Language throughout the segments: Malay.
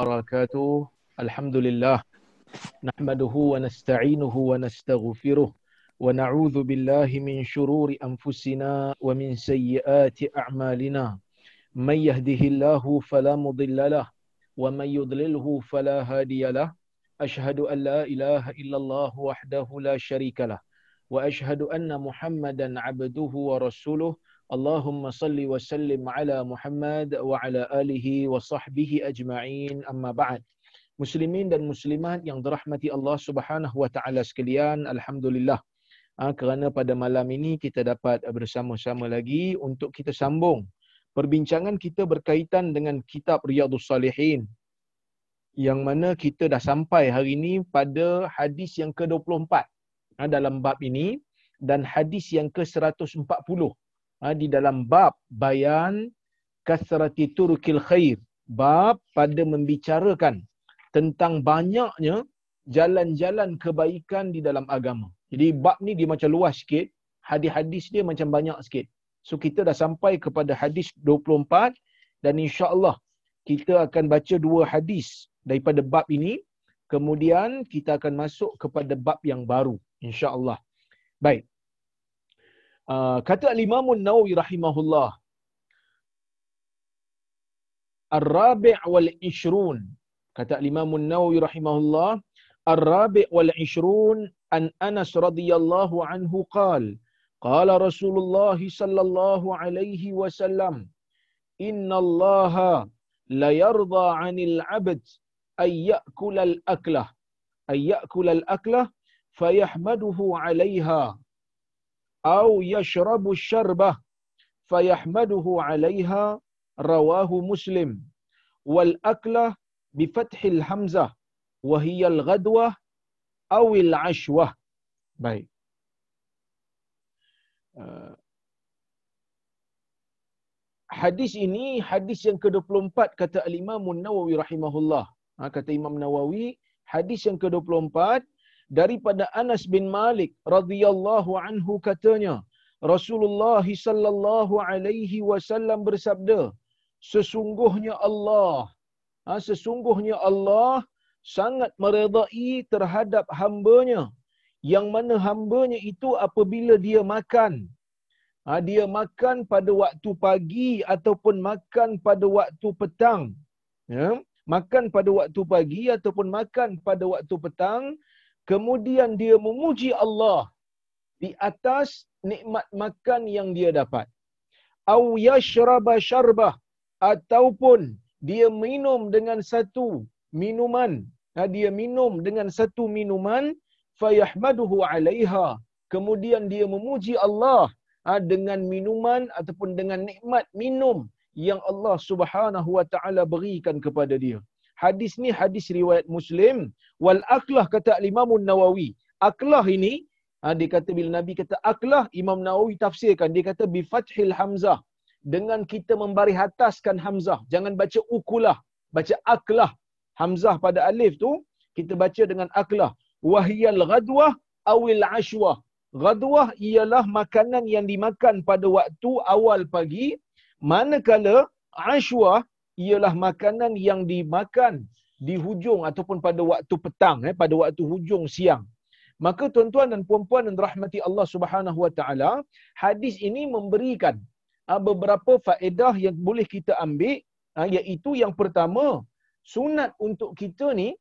وبركاته. الحمد لله. نحمده ونستعينه ونستغفره ونعوذ بالله من شرور أنفسنا ومن سيئات أعمالنا. من يهده الله فلا مضل له ومن يضلله فلا هادي له. أشهد أن لا إله إلا الله وحده لا شريك له وأشهد أن محمدا عبده ورسوله Allahumma salli wa sallim ala Muhammad wa ala alihi wa sahbihi ajma'in amma ba'd. Muslimin dan muslimat yang dirahmati Allah Subhanahu wa taala sekalian, alhamdulillah. Ha, kerana pada malam ini kita dapat bersama-sama lagi untuk kita sambung perbincangan kita berkaitan dengan kitab Riyadhus Salihin. Yang mana kita dah sampai hari ini pada hadis yang ke-24 ha, ah, dalam bab ini dan hadis yang ke-140 ha, di dalam bab bayan kasrati turukil khair bab pada membicarakan tentang banyaknya jalan-jalan kebaikan di dalam agama. Jadi bab ni dia macam luas sikit, hadis-hadis dia macam banyak sikit. So kita dah sampai kepada hadis 24 dan insya-Allah kita akan baca dua hadis daripada bab ini. Kemudian kita akan masuk kepada bab yang baru insya-Allah. Baik. Uh, kata Imam Nawawi rahimahullah Ar-Rabi' wal Ishrun kata Imam Nawawi rahimahullah Ar-Rabi' wal Ishrun an Anas radhiyallahu anhu qala qala Rasulullah sallallahu alaihi wasallam inna Allah la yarda 'anil 'abd ay ya'kula al-aklah ay ya'kula al-aklah fayahmaduhu 'alayha Aw yashrabu syarbah Fayahmaduhu alaiha Rawahu muslim. Wal aklah Bifathil hamzah Wahiyal gadwah Awil ashwah Baik. Uh, hadis ini hadis yang ke-24 kata al-Imam Nawawi rahimahullah. Ha, kata Imam Nawawi, hadis yang ke-24 uh, daripada Anas bin Malik radhiyallahu anhu katanya Rasulullah sallallahu alaihi wasallam bersabda sesungguhnya Allah ha, sesungguhnya Allah sangat meredai terhadap hambanya. Yang mana hambanya itu apabila dia makan ha, dia makan pada waktu pagi ataupun makan pada waktu petang ya makan pada waktu pagi ataupun makan pada waktu petang kemudian dia memuji Allah di atas nikmat makan yang dia dapat. Au yashraba syarbah ataupun dia minum dengan satu minuman. Dia minum dengan satu minuman fayahmaduhu alaiha. Kemudian dia memuji Allah dengan minuman ataupun dengan nikmat minum yang Allah Subhanahu wa taala berikan kepada dia hadis ni hadis riwayat Muslim. Wal aklah kata Imam Nawawi aklah ini ha, dia kata bila Nabi kata aklah Imam Nawawi tafsirkan. Dia kata bi fathil hamzah. Dengan kita membari ataskan hamzah. Jangan baca ukulah. Baca aklah. Hamzah pada alif tu kita baca dengan aklah. Wahiyal ghadwah awil ashwah. Ghadwah ialah makanan yang dimakan pada waktu awal pagi. Manakala ashwah ialah makanan yang dimakan di hujung ataupun pada waktu petang eh pada waktu hujung siang. Maka tuan-tuan dan puan-puan yang rahmati Allah Subhanahu wa taala hadis ini memberikan uh, beberapa faedah yang boleh kita ambil uh, iaitu yang pertama sunat untuk kita ni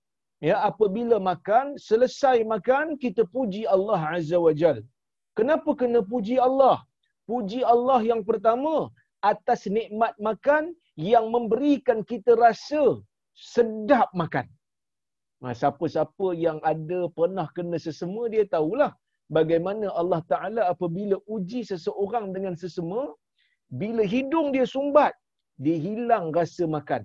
ya apabila makan selesai makan kita puji Allah azza wajal kenapa kena puji Allah? Puji Allah yang pertama atas nikmat makan yang memberikan kita rasa sedap makan. Nah, siapa-siapa yang ada pernah kena sesema dia tahulah bagaimana Allah Taala apabila uji seseorang dengan sesema bila hidung dia sumbat dia hilang rasa makan.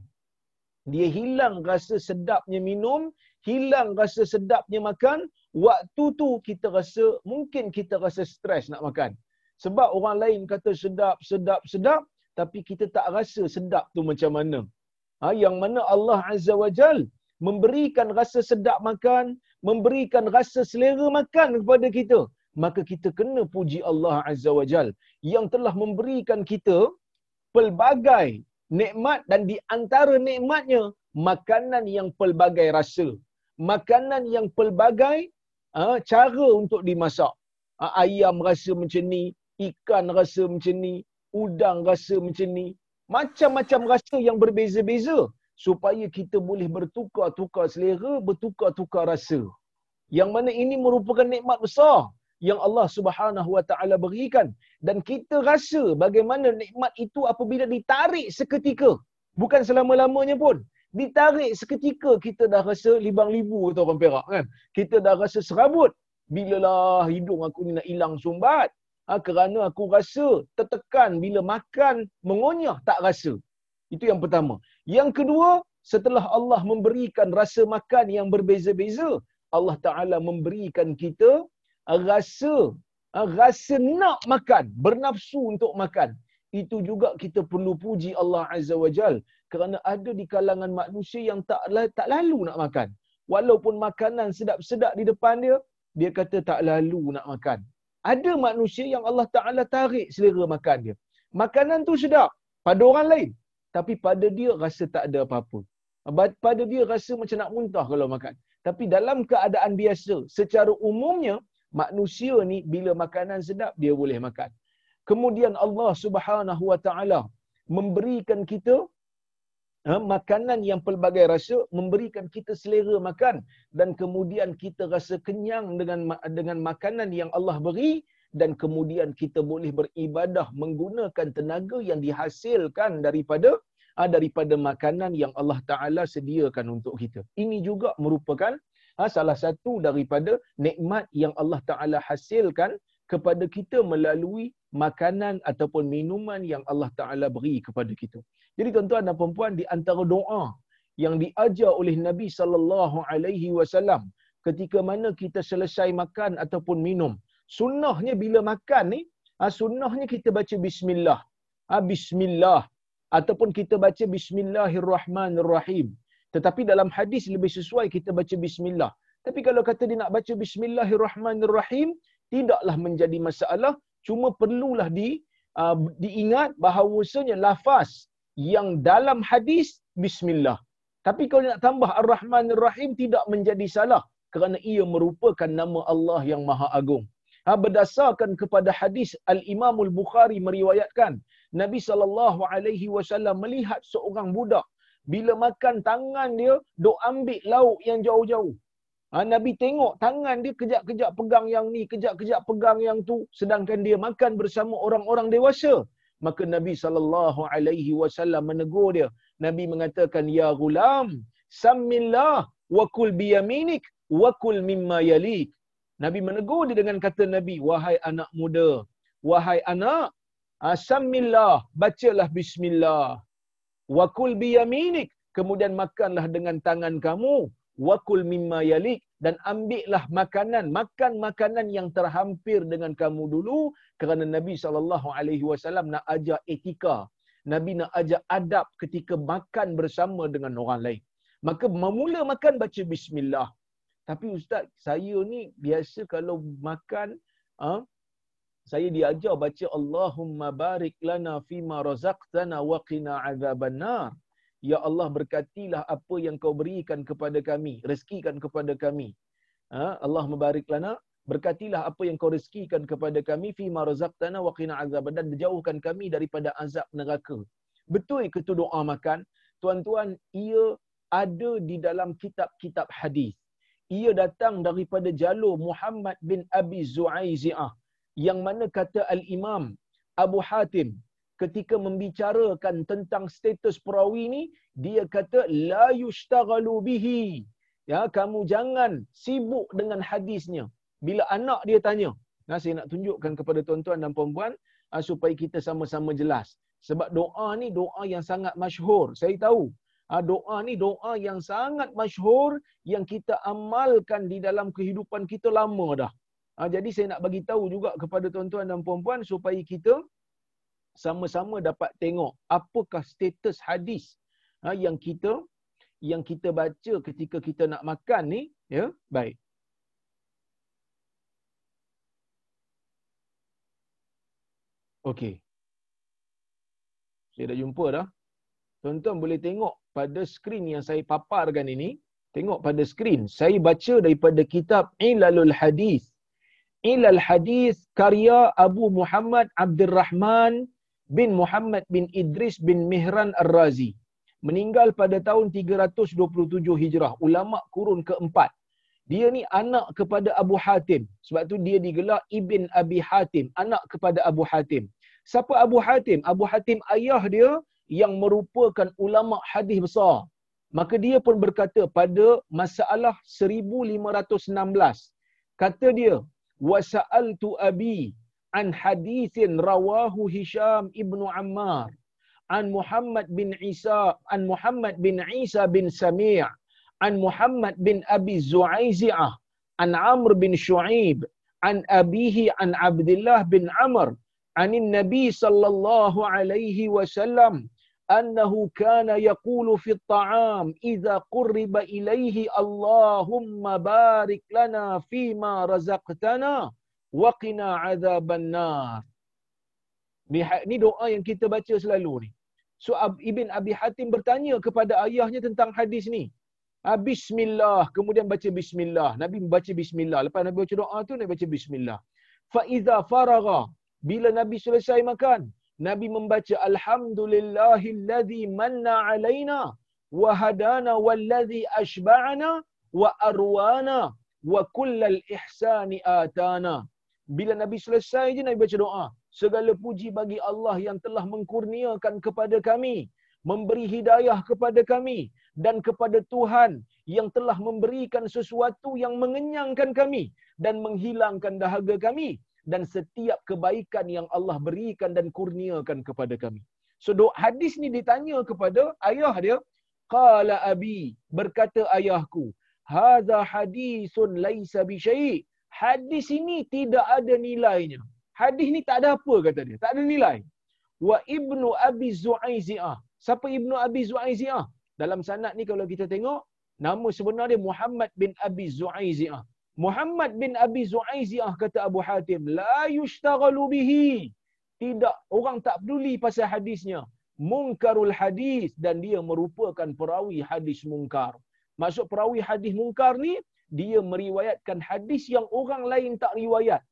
Dia hilang rasa sedapnya minum, hilang rasa sedapnya makan, waktu tu kita rasa mungkin kita rasa stres nak makan. Sebab orang lain kata sedap, sedap, sedap, tapi kita tak rasa sedap tu macam mana. Ha, yang mana Allah Azza wa Jal memberikan rasa sedap makan, memberikan rasa selera makan kepada kita. Maka kita kena puji Allah Azza wa Jal yang telah memberikan kita pelbagai nikmat dan di antara nikmatnya makanan yang pelbagai rasa. Makanan yang pelbagai uh, cara untuk dimasak. Uh, ayam rasa macam ni, ikan rasa macam ni, udang rasa macam ni. Macam-macam rasa yang berbeza-beza supaya kita boleh bertukar-tukar selera, bertukar-tukar rasa. Yang mana ini merupakan nikmat besar yang Allah Subhanahu Wa Taala berikan. Dan kita rasa bagaimana nikmat itu apabila ditarik seketika. Bukan selama-lamanya pun. Ditarik seketika kita dah rasa libang libu kata orang Perak kan? Kita dah rasa serabut. Bilalah hidung aku ni nak hilang sumbat ha, kerana aku rasa tertekan bila makan mengonyah tak rasa itu yang pertama yang kedua setelah Allah memberikan rasa makan yang berbeza-beza Allah Taala memberikan kita rasa ah, rasa nak makan, bernafsu untuk makan. Itu juga kita perlu puji Allah Azza wa Jal kerana ada di kalangan manusia yang tak tak lalu nak makan. Walaupun makanan sedap-sedap di depan dia, dia kata tak lalu nak makan. Ada manusia yang Allah Taala tarik selera makan dia. Makanan tu sedap pada orang lain, tapi pada dia rasa tak ada apa-apa. Pada dia rasa macam nak muntah kalau makan. Tapi dalam keadaan biasa, secara umumnya manusia ni bila makanan sedap dia boleh makan. Kemudian Allah Subhanahu Wa Taala memberikan kita ha, makanan yang pelbagai rasa, memberikan kita selera makan dan kemudian kita rasa kenyang dengan dengan makanan yang Allah beri dan kemudian kita boleh beribadah menggunakan tenaga yang dihasilkan daripada ha, daripada makanan yang Allah Taala sediakan untuk kita. Ini juga merupakan ha, salah satu daripada nikmat yang Allah Taala hasilkan kepada kita melalui makanan ataupun minuman yang Allah Taala beri kepada kita. Jadi tuan-tuan dan puan di antara doa yang diajar oleh Nabi sallallahu alaihi wasallam ketika mana kita selesai makan ataupun minum. Sunnahnya bila makan ni, ha, sunnahnya kita baca bismillah. Ha, bismillah ataupun kita baca bismillahirrahmanirrahim. Tetapi dalam hadis lebih sesuai kita baca bismillah. Tapi kalau kata dia nak baca bismillahirrahmanirrahim, tidaklah menjadi masalah. Cuma perlulah di uh, diingat bahawasanya lafaz yang dalam hadis bismillah. Tapi kalau nak tambah ar-rahmanir-rahim tidak menjadi salah kerana ia merupakan nama Allah yang Maha Agung. Ha, berdasarkan kepada hadis Al-Imam Al-Bukhari meriwayatkan Nabi sallallahu alaihi wasallam melihat seorang budak bila makan tangan dia dok ambil lauk yang jauh-jauh. Ha, Nabi tengok tangan dia kejap-kejap pegang yang ni, kejap-kejap pegang yang tu sedangkan dia makan bersama orang-orang dewasa. Maka Nabi sallallahu alaihi wasallam menegur dia. Nabi mengatakan ya gulam, samillah wa kul yaminik wa kul mimma yalik. Nabi menegur dia dengan kata Nabi, wahai anak muda, wahai anak, Asamillah, bacalah bismillah. Wakul biyaminik, kemudian makanlah dengan tangan kamu. Wakul mimma yalik, dan ambillah makanan, makan makanan yang terhampir dengan kamu dulu. Kerana Nabi SAW nak ajar etika. Nabi nak ajar adab ketika makan bersama dengan orang lain. Maka memula makan baca bismillah. Tapi ustaz, saya ni biasa kalau makan, ha, saya diajar baca Allahumma barik lana fima razaqtana wa qina azabannar. Ya Allah berkatilah apa yang kau berikan kepada kami, rezekikan kepada kami. Ha? Allah membarik lana, berkatilah apa yang kau rezekikan kepada kami fima razaqtana wa qina azabannar dan jauhkan kami daripada azab neraka. Betul ke tu doa makan? Tuan-tuan, ia ada di dalam kitab-kitab hadis. Ia datang daripada jalur Muhammad bin Abi Zu'aizi'ah yang mana kata al-Imam Abu Hatim ketika membicarakan tentang status perawi ni dia kata la yushtaghalu bihi. Ya kamu jangan sibuk dengan hadisnya. Bila anak dia tanya nah saya nak tunjukkan kepada tuan-tuan dan puan-puan uh, supaya kita sama-sama jelas. Sebab doa ni doa yang sangat masyhur saya tahu. Uh, doa ni doa yang sangat masyhur yang kita amalkan di dalam kehidupan kita lama dah. Ha, jadi saya nak bagi tahu juga kepada tuan-tuan dan puan-puan supaya kita sama-sama dapat tengok apakah status hadis ha, yang kita yang kita baca ketika kita nak makan ni ya. Baik. Okey. Saya dah jumpa dah. Tuan-tuan boleh tengok pada skrin yang saya paparkan ini, tengok pada skrin, saya baca daripada kitab Ilalul Hadis. Ilal Hadis karya Abu Muhammad Abdul Rahman bin Muhammad bin Idris bin Mihran Ar-Razi. Meninggal pada tahun 327 Hijrah, ulama kurun keempat. Dia ni anak kepada Abu Hatim. Sebab tu dia digelar Ibn Abi Hatim, anak kepada Abu Hatim. Siapa Abu Hatim? Abu Hatim ayah dia yang merupakan ulama hadis besar. Maka dia pun berkata pada masalah 1516. Kata dia, "Wasa'altu abi an hadithin rawahu Hisham ibnu Ammar an Muhammad bin Isa an Muhammad bin Isa bin Sami' an Muhammad bin Abi Zu'aizi'ah an Amr bin Shu'aib an abihi an Abdullah bin Amr عن النبي صلى الله عليه وسلم أنه كان يقول في الطعام إذا قرب إليه اللهم بارك لنا فيما رزقتنا waqina azaban nar. Ni doa yang kita baca selalu ni. So Ibn Abi Hatim bertanya kepada ayahnya tentang hadis ni. Ah, bismillah. Kemudian baca Bismillah. Nabi baca Bismillah. Lepas Nabi baca doa tu, Nabi baca Bismillah. Fa'idha faragha. Bila Nabi selesai makan, Nabi membaca Alhamdulillahilladzi manna alaina wa hadana walladzi ashba'ana wa arwana wa kullal ihsani atana. Bila Nabi selesai je Nabi baca doa. Segala puji bagi Allah yang telah mengkurniakan kepada kami, memberi hidayah kepada kami dan kepada Tuhan yang telah memberikan sesuatu yang mengenyangkan kami dan menghilangkan dahaga kami dan setiap kebaikan yang Allah berikan dan kurniakan kepada kami. So doa hadis ni ditanya kepada ayah dia, qala abi berkata ayahku, hadza hadisun laisa bi syai'. Hadis ini tidak ada nilainya. Hadis ni tak ada apa kata dia, tak ada nilai. Wa ibnu abi zu'aiziah. Siapa ibnu abi zu'aiziah? Dalam sanad ni kalau kita tengok nama sebenar dia Muhammad bin Abi Zu'aiziah. Muhammad bin Abi Zu'aiziah kata Abu Hatim, la yushtaghalu bihi. Tidak, orang tak peduli pasal hadisnya. Munkarul hadis dan dia merupakan perawi hadis mungkar. Maksud perawi hadis mungkar ni, dia meriwayatkan hadis yang orang lain tak riwayat.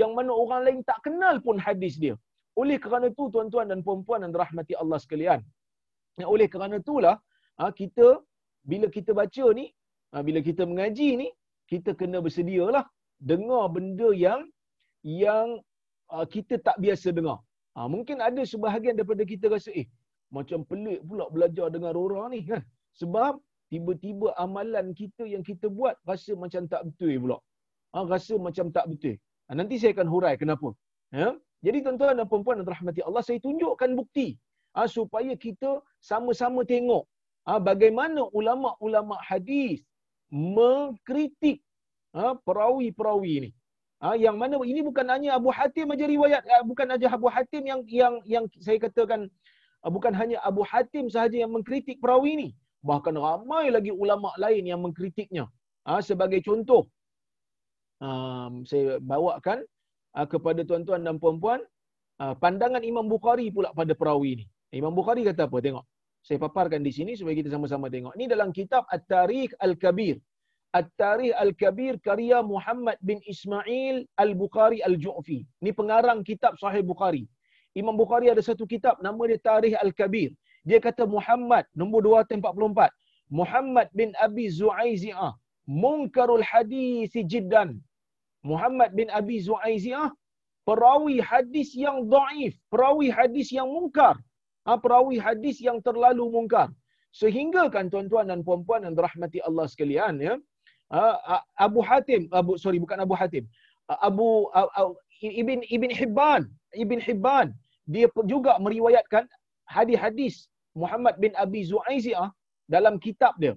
Yang mana orang lain tak kenal pun hadis dia. Oleh kerana tu tuan-tuan dan puan-puan dan rahmati Allah sekalian. Oleh kerana itulah ha, kita bila kita baca ni, ha, bila kita mengaji ni, kita kena bersedialah dengar benda yang yang uh, kita tak biasa dengar. Mungkin ada sebahagian daripada kita rasa eh macam pelik pula belajar dengan orang ni kan. Sebab tiba-tiba amalan kita yang kita buat rasa macam tak betul pula. Ha, rasa macam tak betul. Ha, nanti saya akan hurai kenapa. Ya? Jadi tuan-tuan dan puan-puan dan rahmati Allah, saya tunjukkan bukti ha, supaya kita sama-sama tengok ha, bagaimana ulama-ulama hadis mengkritik ha, perawi-perawi ini. Ha, yang mana ini bukan hanya Abu Hatim aja riwayat, ha, bukan aja Abu Hatim yang yang yang saya katakan ha, bukan hanya Abu Hatim sahaja yang mengkritik perawi ini. Bahkan ramai lagi ulama lain yang mengkritiknya. Ha, sebagai contoh, um, saya bawakan uh, kepada tuan-tuan dan puan-puan uh, pandangan Imam Bukhari pula pada perawi ini. Imam Bukhari kata apa? Tengok. Saya paparkan di sini supaya kita sama-sama tengok. Ini dalam kitab At-Tarikh Al-Kabir. At-Tarikh Al-Kabir karya Muhammad bin Ismail Al-Bukhari Al-Ju'fi. Ini pengarang kitab Sahih Bukhari. Imam Bukhari ada satu kitab nama dia Tarikh Al-Kabir. Dia kata Muhammad nombor 244. Muhammad bin Abi Zu'aizi'ah munkarul hadis jiddan. Muhammad bin Abi Zu'aizi'ah perawi hadis yang dhaif, perawi hadis yang mungkar. Ha, perawi hadis yang terlalu mungkar. Sehingga kan tuan-tuan dan puan-puan yang dirahmati Allah sekalian ya. Ha, Abu Hatim, Abu sorry bukan Abu Hatim. Abu Ibn Ibn Hibban, Ibn Hibban dia juga meriwayatkan hadis-hadis Muhammad bin Abi Zu'aiziah dalam kitab dia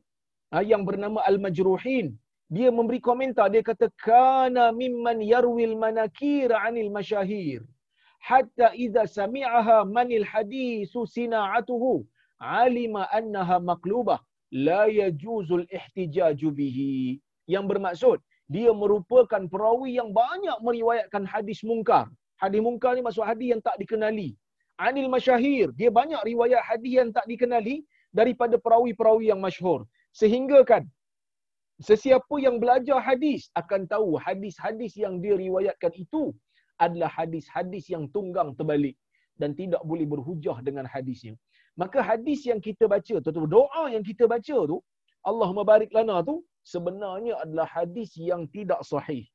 ha, yang bernama Al-Majruhin. Dia memberi komentar dia kata kana mimman yarwil manakir anil masyahir hatta idza sami'aha manil hadisu sina'atuhu alima annaha maqlubah la yajuzul ihtijaju bihi. Yang bermaksud dia merupakan perawi yang banyak meriwayatkan hadis mungkar. Hadis mungkar ni maksud hadis yang tak dikenali anil masyahir dia banyak riwayat hadis yang tak dikenali daripada perawi-perawi yang masyhur. Sehingga kan sesiapa yang belajar hadis akan tahu hadis-hadis yang dia riwayatkan itu adalah hadis-hadis yang tunggang terbalik dan tidak boleh berhujah dengan hadisnya. Maka hadis yang kita baca tu, doa yang kita baca tu, Allahumma barik lana tu sebenarnya adalah hadis yang tidak sahih.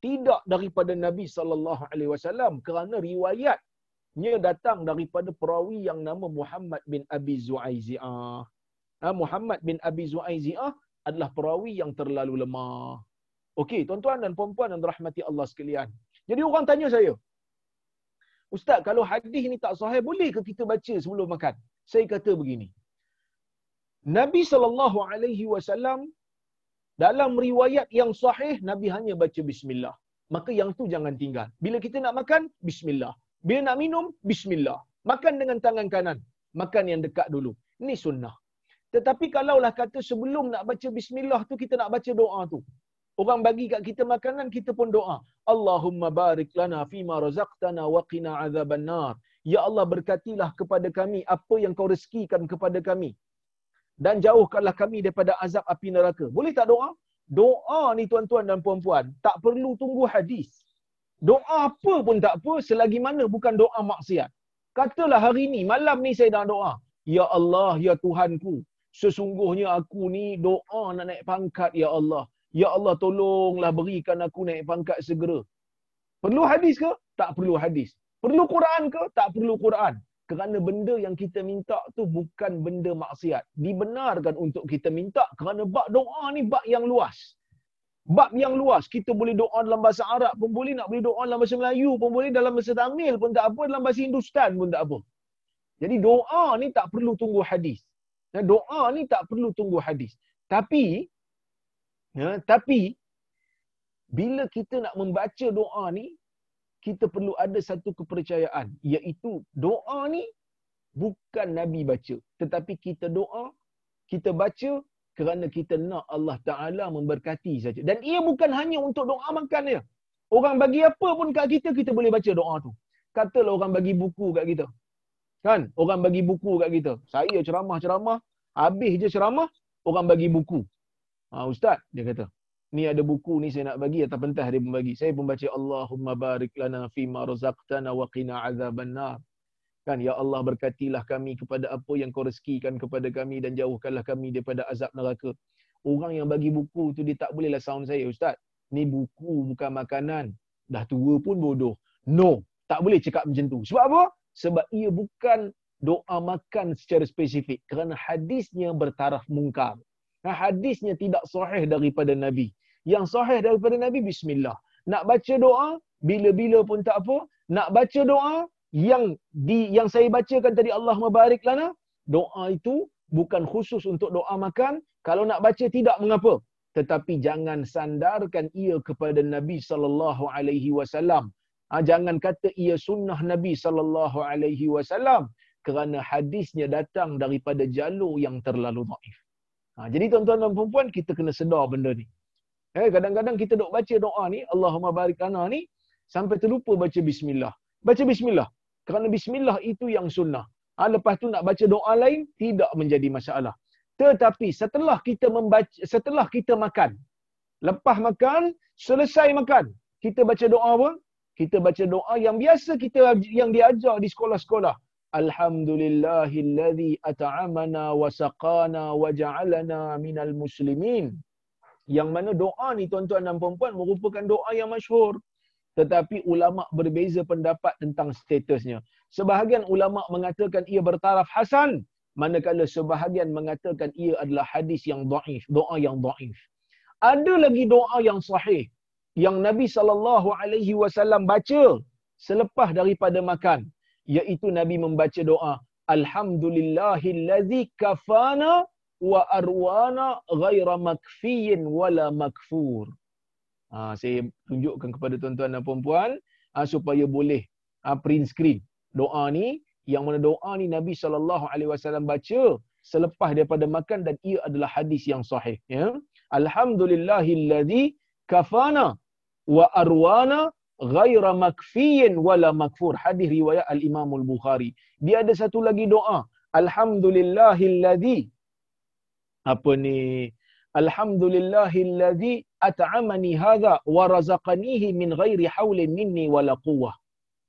Tidak daripada Nabi sallallahu alaihi wasallam kerana riwayatnya datang daripada perawi yang nama Muhammad bin Abi Zuaiziah. Ha, Muhammad bin Abi Zuaiziah adalah perawi yang terlalu lemah. Okey, tuan-tuan dan puan-puan yang dirahmati Allah sekalian. Jadi orang tanya saya, Ustaz, kalau hadis ni tak sahih, boleh ke kita baca sebelum makan? Saya kata begini. Nabi sallallahu alaihi wasallam dalam riwayat yang sahih Nabi hanya baca bismillah. Maka yang tu jangan tinggal. Bila kita nak makan, bismillah. Bila nak minum, bismillah. Makan dengan tangan kanan. Makan yang dekat dulu. Ini sunnah. Tetapi kalaulah kata sebelum nak baca bismillah tu kita nak baca doa tu. Orang bagi kat kita makanan, kita pun doa. Allahumma barik lana fima razaqtana wa qina azaban nar. Ya Allah berkatilah kepada kami apa yang kau rezekikan kepada kami. Dan jauhkanlah kami daripada azab api neraka. Boleh tak doa? Doa ni tuan-tuan dan puan-puan, tak perlu tunggu hadis. Doa apa pun tak apa selagi mana bukan doa maksiat. Katalah hari ni, malam ni saya nak doa. Ya Allah, ya Tuhanku, sesungguhnya aku ni doa nak naik pangkat ya Allah. Ya Allah tolonglah berikan aku naik pangkat segera. Perlu hadis ke? Tak perlu hadis. Perlu Quran ke? Tak perlu Quran. Kerana benda yang kita minta tu bukan benda maksiat. Dibenarkan untuk kita minta kerana bab doa ni bab yang luas. Bab yang luas. Kita boleh doa dalam bahasa Arab pun boleh, nak boleh doa dalam bahasa Melayu pun boleh, dalam bahasa Tamil pun tak apa, dalam bahasa Hindustan pun tak apa. Jadi doa ni tak perlu tunggu hadis. Doa ni tak perlu tunggu hadis. Tapi Ya, tapi bila kita nak membaca doa ni, kita perlu ada satu kepercayaan, iaitu doa ni bukan Nabi baca, tetapi kita doa, kita baca kerana kita nak Allah Taala memberkati saja. Dan ia bukan hanya untuk doa makan dia. Orang bagi apa pun kat kita, kita boleh baca doa tu. Katalah orang bagi buku kat kita. Kan? Orang bagi buku kat kita. Saya ceramah-ceramah, habis je ceramah, orang bagi buku. Ha, Ustaz, dia kata, ni ada buku ni saya nak bagi atas pentas dia pun bagi. Saya pun baca Allahumma barik lana fi ma razaqtana wa qina azaban nar. Kan ya Allah berkatilah kami kepada apa yang kau rezekikan kepada kami dan jauhkanlah kami daripada azab neraka. Orang yang bagi buku tu dia tak bolehlah sound saya ustaz. Ni buku bukan makanan. Dah tua pun bodoh. No, tak boleh cakap macam tu. Sebab apa? Sebab ia bukan doa makan secara spesifik kerana hadisnya bertaraf mungkar. Hadisnya tidak sahih daripada Nabi. Yang sahih daripada Nabi, Bismillah. Nak baca doa, bila-bila pun tak apa. Nak baca doa, yang di yang saya bacakan tadi Allah mabarik lana, doa itu bukan khusus untuk doa makan. Kalau nak baca tidak mengapa. Tetapi jangan sandarkan ia kepada Nabi sallallahu alaihi wasallam. Ha, jangan kata ia sunnah Nabi sallallahu alaihi wasallam kerana hadisnya datang daripada jalur yang terlalu dhaif. Ha, jadi tuan-tuan dan puan kita kena sedar benda ni. Eh, kadang-kadang kita dok baca doa ni, Allahumma barik lana ni, sampai terlupa baca bismillah. Baca bismillah. Kerana bismillah itu yang sunnah. Ha, lepas tu nak baca doa lain, tidak menjadi masalah. Tetapi setelah kita membaca, setelah kita makan, lepas makan, selesai makan, kita baca doa apa? Kita baca doa yang biasa kita yang diajar di sekolah-sekolah. Alhamdulillahilladzi at'amana wa saqana wa ja'alana minal muslimin. Yang mana doa ni tuan-tuan dan puan-puan merupakan doa yang masyhur. Tetapi ulama berbeza pendapat tentang statusnya. Sebahagian ulama mengatakan ia bertaraf hasan, manakala sebahagian mengatakan ia adalah hadis yang dhaif, doa yang dhaif. Ada lagi doa yang sahih yang Nabi sallallahu alaihi wasallam baca selepas daripada makan iaitu Nabi membaca doa Alhamdulillahillazi kafana wa arwana ghaira makfiyin wala makfur. Ha, saya tunjukkan kepada tuan-tuan dan puan-puan ha, supaya boleh ha, print screen. Doa ni yang mana doa ni Nabi sallallahu alaihi wasallam baca selepas daripada makan dan ia adalah hadis yang sahih ya. Alhamdulillahillazi kafana wa arwana ghaira makfiyin wala makfur. Hadis riwayat al Imam al Bukhari dia ada satu lagi doa. Alhamdulillahilladzi apa ni alhamdulillahilladzi at'amani hadha wa razaqanihi min ghairi haulin minni wala quwwah.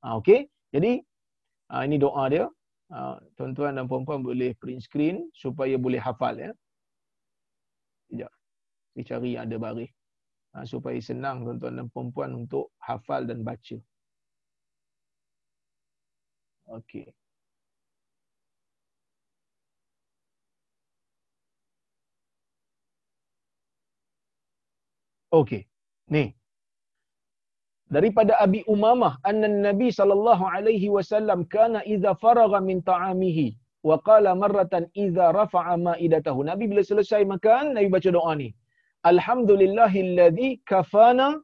Ha, okey? Jadi ha, ini doa dia. Ha, tuan-tuan dan puan-puan boleh print screen supaya boleh hafal ya. Sekejap. Saya cari yang ada baris ha, supaya senang tuan-tuan dan puan-puan untuk hafal dan baca. Okey Okey. Ni. Daripada Abi Umamah anna Nabi sallallahu alaihi wasallam kana idza faragha min ta'amihi wa qala marratan idza rafa'a ma'idatahu. Nabi bila selesai makan, Nabi baca doa ni. Alhamdulillahilladzi kafana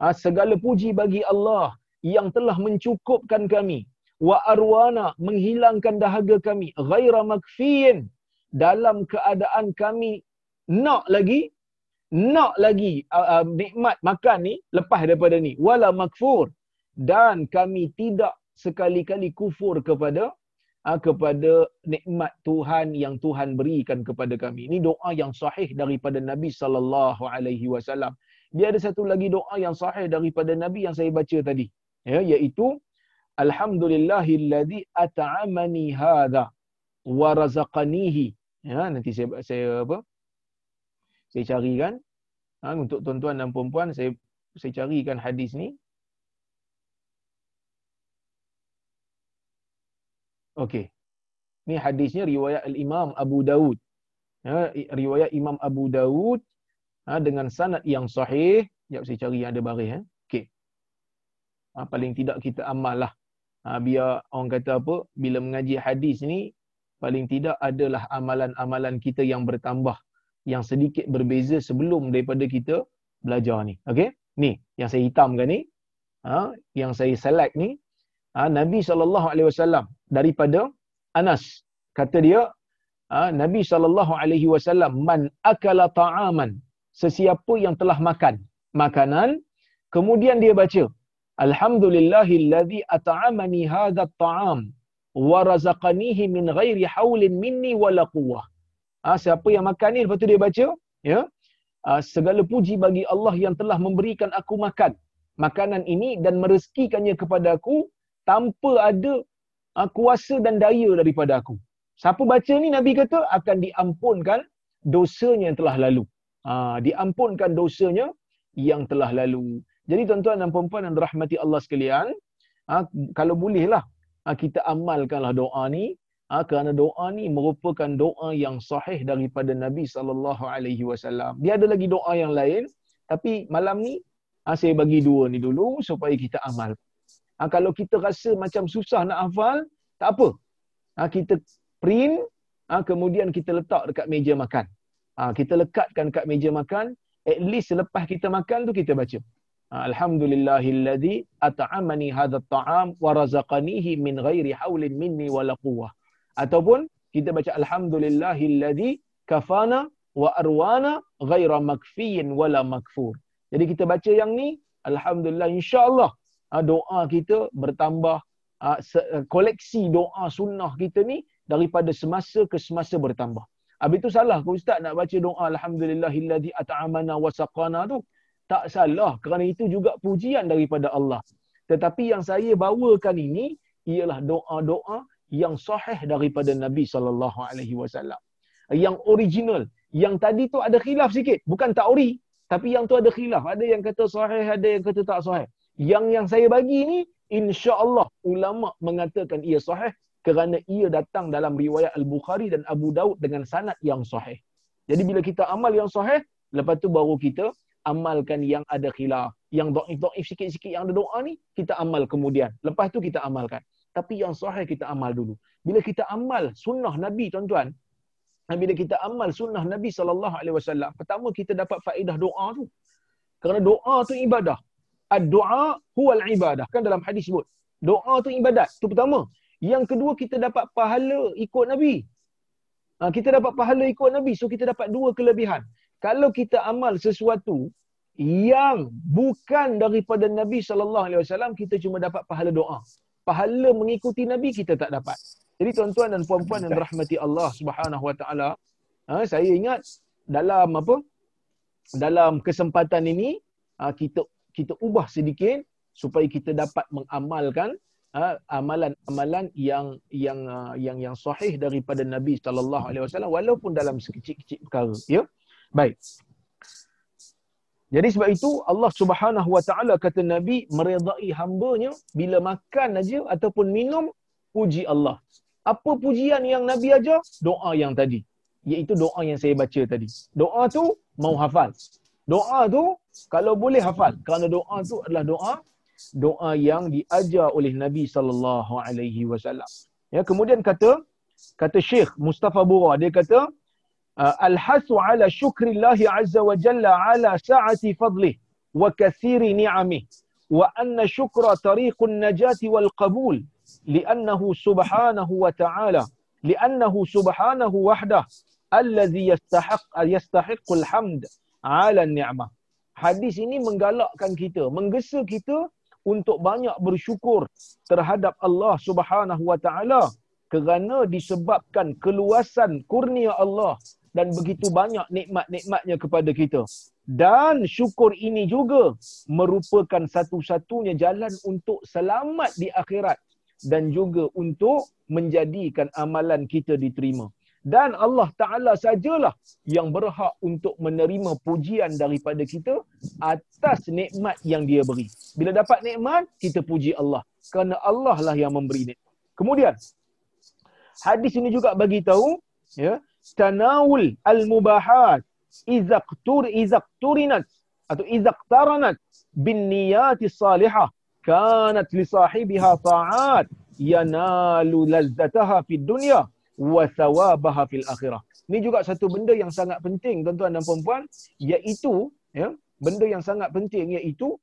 ha, segala puji bagi Allah yang telah mencukupkan kami wa arwana menghilangkan dahaga kami ghaira makfiin dalam keadaan kami nak lagi nak lagi uh, uh, nikmat makan ni lepas daripada ni wala makfur dan kami tidak sekali-kali kufur kepada uh, kepada nikmat Tuhan yang Tuhan berikan kepada kami. Ini doa yang sahih daripada Nabi sallallahu alaihi wasallam. Dia ada satu lagi doa yang sahih daripada Nabi yang saya baca tadi. Ya iaitu alhamdulillahillazi at'amani hadha wa razaqanihi. Ya nanti saya saya apa? saya carikan ha, untuk tuan-tuan dan puan-puan saya saya carikan hadis ni. Okey. Ni hadisnya riwayat al-Imam Abu Dawud ya riwayat Imam Abu Dawud ha, dengan sanad yang sahih. Jap saya cari yang ada baris eh. Okey. Ha, paling tidak kita amal lah. Ha, biar orang kata apa bila mengaji hadis ni paling tidak adalah amalan-amalan kita yang bertambah yang sedikit berbeza sebelum daripada kita belajar ni. Okey? Ni yang saya hitamkan ni. Ha, yang saya select ni ha, Nabi wasallam daripada Anas kata dia ha, Nabi wasallam man akala ta'aman sesiapa yang telah makan makanan kemudian dia baca alhamdulillahillazi at'amani hadha at-ta'am wa razaqanihi min ghairi haulin minni wala quwwah ha, siapa yang makan ni lepas tu dia baca ya. Ha, segala puji bagi Allah yang telah memberikan aku makan. Makanan ini dan merezekikannya kepada aku tanpa ada ha, kuasa dan daya daripada aku. Siapa baca ni nabi kata akan diampunkan dosanya yang telah lalu. Ha, diampunkan dosanya yang telah lalu. Jadi tuan-tuan dan puan-puan yang dirahmati Allah sekalian ha, kalau bolehlah ha, kita amalkanlah doa ni ha, kerana doa ni merupakan doa yang sahih daripada Nabi sallallahu alaihi wasallam. Dia ada lagi doa yang lain tapi malam ni ha, saya bagi dua ni dulu supaya kita amal. Ha, kalau kita rasa macam susah nak hafal, tak apa. Ha, kita print ha, kemudian kita letak dekat meja makan. Ha, kita lekatkan dekat meja makan, at least selepas kita makan tu kita baca. Ha, Alhamdulillahilladzi at'amani hadha at-ta'am wa razaqanihi min ghairi haulin minni wala quwwah ataupun kita baca alhamdulillahillazi kafana wa arwana ghaira makfiin wala makfur. Jadi kita baca yang ni alhamdulillah insyaallah ah, doa kita bertambah ah, koleksi doa sunnah kita ni daripada semasa ke semasa bertambah. Habis itu salah ke ustaz nak baca doa alhamdulillahillazi at'amana wa saqana tu? Tak salah kerana itu juga pujian daripada Allah. Tetapi yang saya bawakan ini ialah doa-doa yang sahih daripada Nabi sallallahu alaihi wasallam. Yang original, yang tadi tu ada khilaf sikit, bukan tak ori, tapi yang tu ada khilaf. Ada yang kata sahih, ada yang kata tak sahih. Yang yang saya bagi ni insya-Allah ulama mengatakan ia sahih kerana ia datang dalam riwayat Al-Bukhari dan Abu Daud dengan sanad yang sahih. Jadi bila kita amal yang sahih, lepas tu baru kita amalkan yang ada khilaf. Yang dhaif-dhaif sikit-sikit yang ada doa ni, kita amal kemudian. Lepas tu kita amalkan tapi yang sahih kita amal dulu. Bila kita amal sunnah Nabi tuan-tuan, bila kita amal sunnah Nabi sallallahu alaihi wasallam, pertama kita dapat faedah doa tu. Kerana doa tu ibadah. Ad-du'a huwal ibadah. Kan dalam hadis sebut. Doa tu ibadat. Tu pertama. Yang kedua kita dapat pahala ikut Nabi. Ha, kita dapat pahala ikut Nabi. So kita dapat dua kelebihan. Kalau kita amal sesuatu yang bukan daripada Nabi sallallahu alaihi wasallam kita cuma dapat pahala doa pahala mengikuti Nabi kita tak dapat. Jadi tuan-tuan dan puan-puan yang dirahmati Allah Subhanahu Wa Taala, ha, saya ingat dalam apa? Dalam kesempatan ini ha, kita kita ubah sedikit supaya kita dapat mengamalkan ha, amalan-amalan yang yang yang yang sahih daripada Nabi sallallahu alaihi wasallam walaupun dalam sekecil-kecil perkara ya baik jadi sebab itu Allah Subhanahu wa taala kata Nabi meredai hamba-Nya bila makan aja ataupun minum puji Allah. Apa pujian yang Nabi ajar? Doa yang tadi. Iaitu doa yang saya baca tadi. Doa tu mau hafal. Doa tu kalau boleh hafal. Kerana doa tu adalah doa doa yang diajar oleh Nabi sallallahu alaihi wasallam. Ya, kemudian kata kata Syekh Mustafa Bura dia kata al-hasu ala syukrillah azza wa jalla ala sa'ati fadlih wa kathiri ni'amih wa anna syukra tariqun najati wal qabul li'annahu subhanahu wa ta'ala. Li'annahu subhanahu wahdah alladhi yastahiq yastahiqul hamd ala ni'mah. Hadis ini menggalakkan kita menggesa kita untuk banyak bersyukur terhadap Allah Subhanahu wa taala kerana disebabkan keluasan kurnia Allah dan begitu banyak nikmat-nikmatnya kepada kita. Dan syukur ini juga merupakan satu-satunya jalan untuk selamat di akhirat dan juga untuk menjadikan amalan kita diterima. Dan Allah Ta'ala sajalah yang berhak untuk menerima pujian daripada kita atas nikmat yang dia beri. Bila dapat nikmat, kita puji Allah. Kerana Allah lah yang memberi nikmat. Kemudian, hadis ini juga bagi tahu, ya, tanawul al-mubahat izaqtur izaqturinat atau izaqtaranat bin niyati salihah kanat li sahibiha ta'at yanalu lazzataha fid dunya wa thawabaha fil akhirah. Ini juga satu benda yang sangat penting tuan-tuan dan puan-puan iaitu ya benda yang sangat penting iaitu